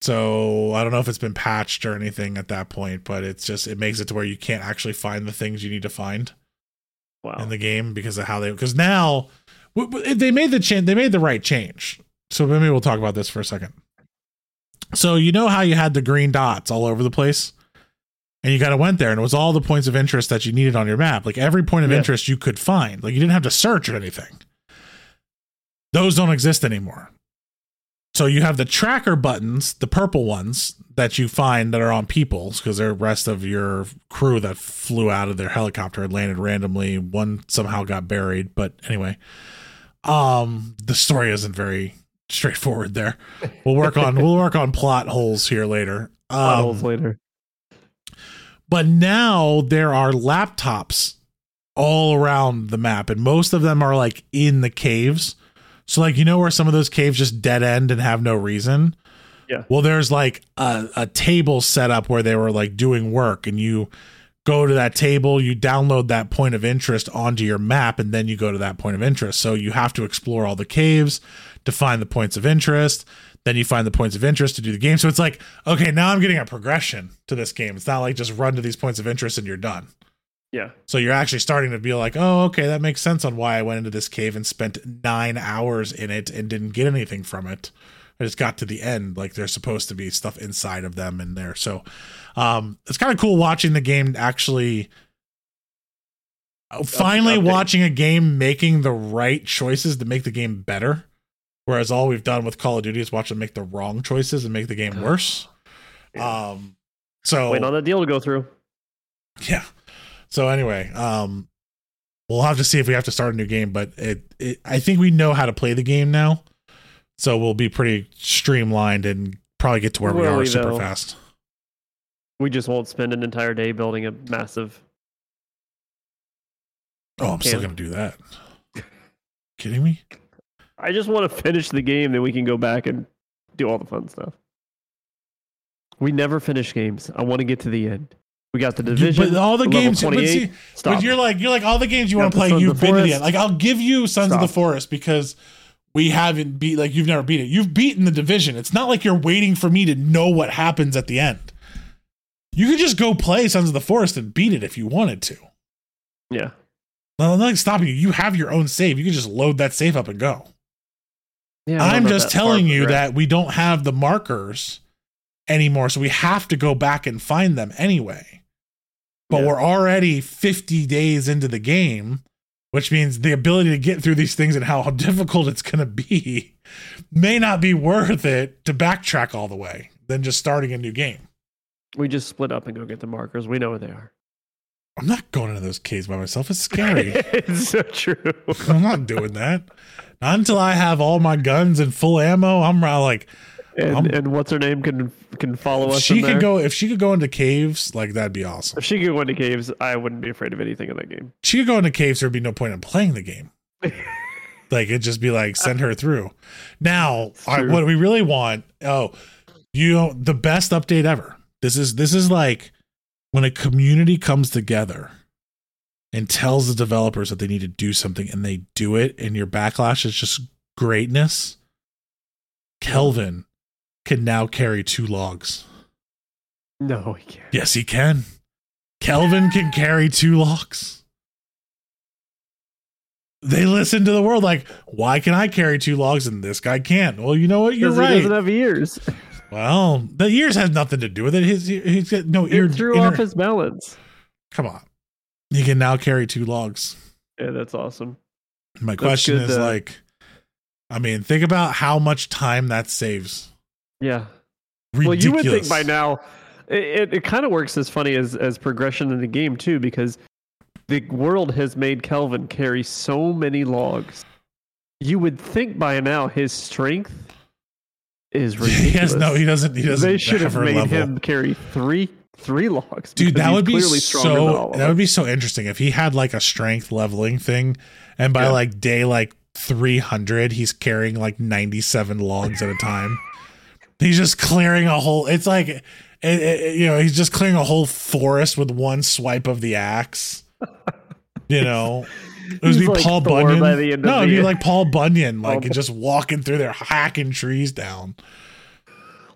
So, I don't know if it's been patched or anything at that point, but it's just, it makes it to where you can't actually find the things you need to find wow. in the game because of how they because now they made the change they made the right change. So maybe we'll talk about this for a second. So you know how you had the green dots all over the place? And you kind of went there and it was all the points of interest that you needed on your map. Like every point of Yeah. interest you could find. Like you didn't have to search or anything. Those don't exist anymore so you have the tracker buttons the purple ones that you find that are on people's because they're rest of your crew that flew out of their helicopter and landed randomly. One somehow got buried but anyway. Um the story isn't very straightforward there. We'll work on we'll work on plot holes here later. Plot holes um, later. but now there are laptops all around the map and most of them are like in the caves so like you know where some of those caves just dead end and have no reason? Yeah. well there's like a, a table set up where they were like doing work and you go to that table you download that point of interest onto your map and then you go to that point of interest. So you have to explore all the caves to find the points of interest. Then you find the points of interest to do the game. So it's like okay now i'm getting a progression to this game. It's not like just run to these points of interest and you're done Yeah, so you're actually starting to be like, oh, okay, that makes sense on why I went into this cave and spent nine hours in it and didn't get anything from it. I just got to the end. Like there's supposed to be stuff inside of them in there. So um it's kind of cool watching the game actually finally watching a game making the right choices to make the game better. Whereas all we've done with Call of Duty is watch them make the wrong choices and make the game worse. Um so wait on that deal to go through. yeah. So anyway, um we'll have to see if we have to start a new game, but it, it I think we know how to play the game now. So we'll be pretty streamlined and probably get to where we are we, super though? fast. We just won't spend an entire day building a massive. Oh, I'm still gonna do that. Kidding me? I just want to finish the game, then we can go back and do all the fun stuff. We never finish games. I want to get to the end. We got the division. but all the games but 28. see, Stop. but you're like you're like all the games you Got want to play, you've been to end. Like I'll give you Sons of the Forest because we haven't beat like you've never beat it. You've beaten the division. It's not like you're waiting for me to know what happens at the end. You could just go play Sons of the Forest and beat it if you wanted to. yeah. No, I'm not stopping you. You have your own save. You can just load that save up and go. Yeah. I'm just telling you that we don't have the markers anymore, so we have to go back and find them anyway. But Yeah. we're already 50 days into the game, which means the ability to get through these things and how difficult it's going to be may not be worth it to backtrack all the way than just starting a new game. we just split up and go get the markers. We know where they are. I'm not going into those caves by myself. It's scary. it's so true. I'm not doing that. Not until I have all my guns and full ammo. I'm uh, like, And, I'm- and what's her name can can follow us. she could go. If she could go into caves, like that'd be awesome. If she could go into caves, I wouldn't be afraid of anything in that game. She could go into caves. There'd be no point in playing the game. like it'd just be like send her through. Now, I, what we really want. Oh, you know, the best update ever. This is this is like when a community comes together and tells the developers that they need to do something and they do it, and your backlash is just greatness. Kelvin can now carry two logs. No, he can't. Yes, he can. Kelvin can carry two logs. They listen to the world like, why can I carry two logs and this guy can't? Well, you know what? You're Because he doesn't have ears. Well, the ears has nothing to do with it. His he's got no ear. It threw off his balance. Come on, he can now carry two logs. Yeah, that's awesome. My question good, is uh, like, I mean, think about how much time that saves. Yeah. Ridiculous. Well, you would think by now, it, it, kind of works as funny as, as progression in the game, too, because the world has made Kelvin carry so many logs. You would think by now his strength is ridiculous. he has no. He doesn't. He doesn't. they should have ever made level. him carry three three logs. Dude, that would be clearly stronger than all so. That would be so interesting if he had like a strength leveling thing, and by Yeah. like day like three hundred, he's carrying like ninety seven logs at a time. He's just clearing a whole. It's like, it, it- you know, he's just clearing a whole forest with one swipe of the axe. You know, it would be like Paul Thor Bunyan. by the end of no, it'd be like Paul Bunyan, like Paul- just walking through there, hacking trees down.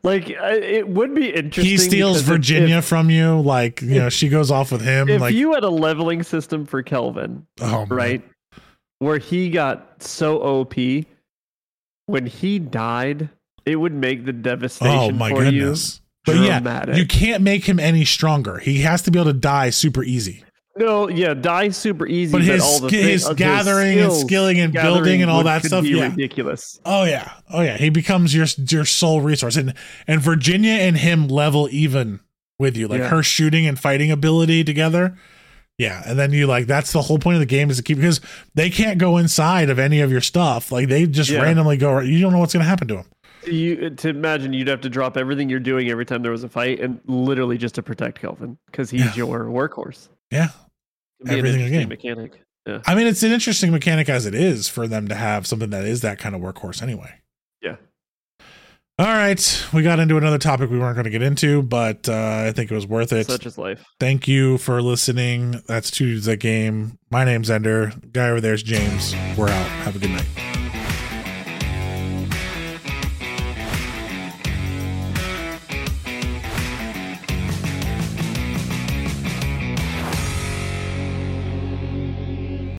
Like it would be interesting. He steals because if- Virginia from you, like you know, she goes off with him. If, like, you had a leveling system for Kelvin, oh, man. right, where he got so OP, when he died, it would make the devastation Oh my for goodness. But yeah, you can't make him any stronger. He has to be able to die super easy. no, yeah, die super easy. But his all the his uh, gathering and skills, skilling and building and all that stuff, be yeah. ridiculous. Oh yeah. Oh yeah. He becomes your your sole resource. And and Virginia and him level even with you. Like Yeah. her shooting and fighting ability together. Yeah. And then you like that's the whole point of the game is to keep because they can't go inside of any of your stuff. Like they just Yeah. randomly go you don't know what's gonna happen to them. You to imagine you'd have to drop everything you're doing every time there was a fight, and literally just to protect Kelvin because he's Yeah. your workhorse. Yeah. It'd be an Everything again. mechanic. Yeah. I mean it's an interesting mechanic as it is for them to have something that is that kind of workhorse anyway. Yeah. All right, we got into another topic we weren't going to get into, but uh, I think it was worth it. Such is life. Thank you for listening. That's that game. My name's Ender. Guy over there's James. We're out. Have a good night.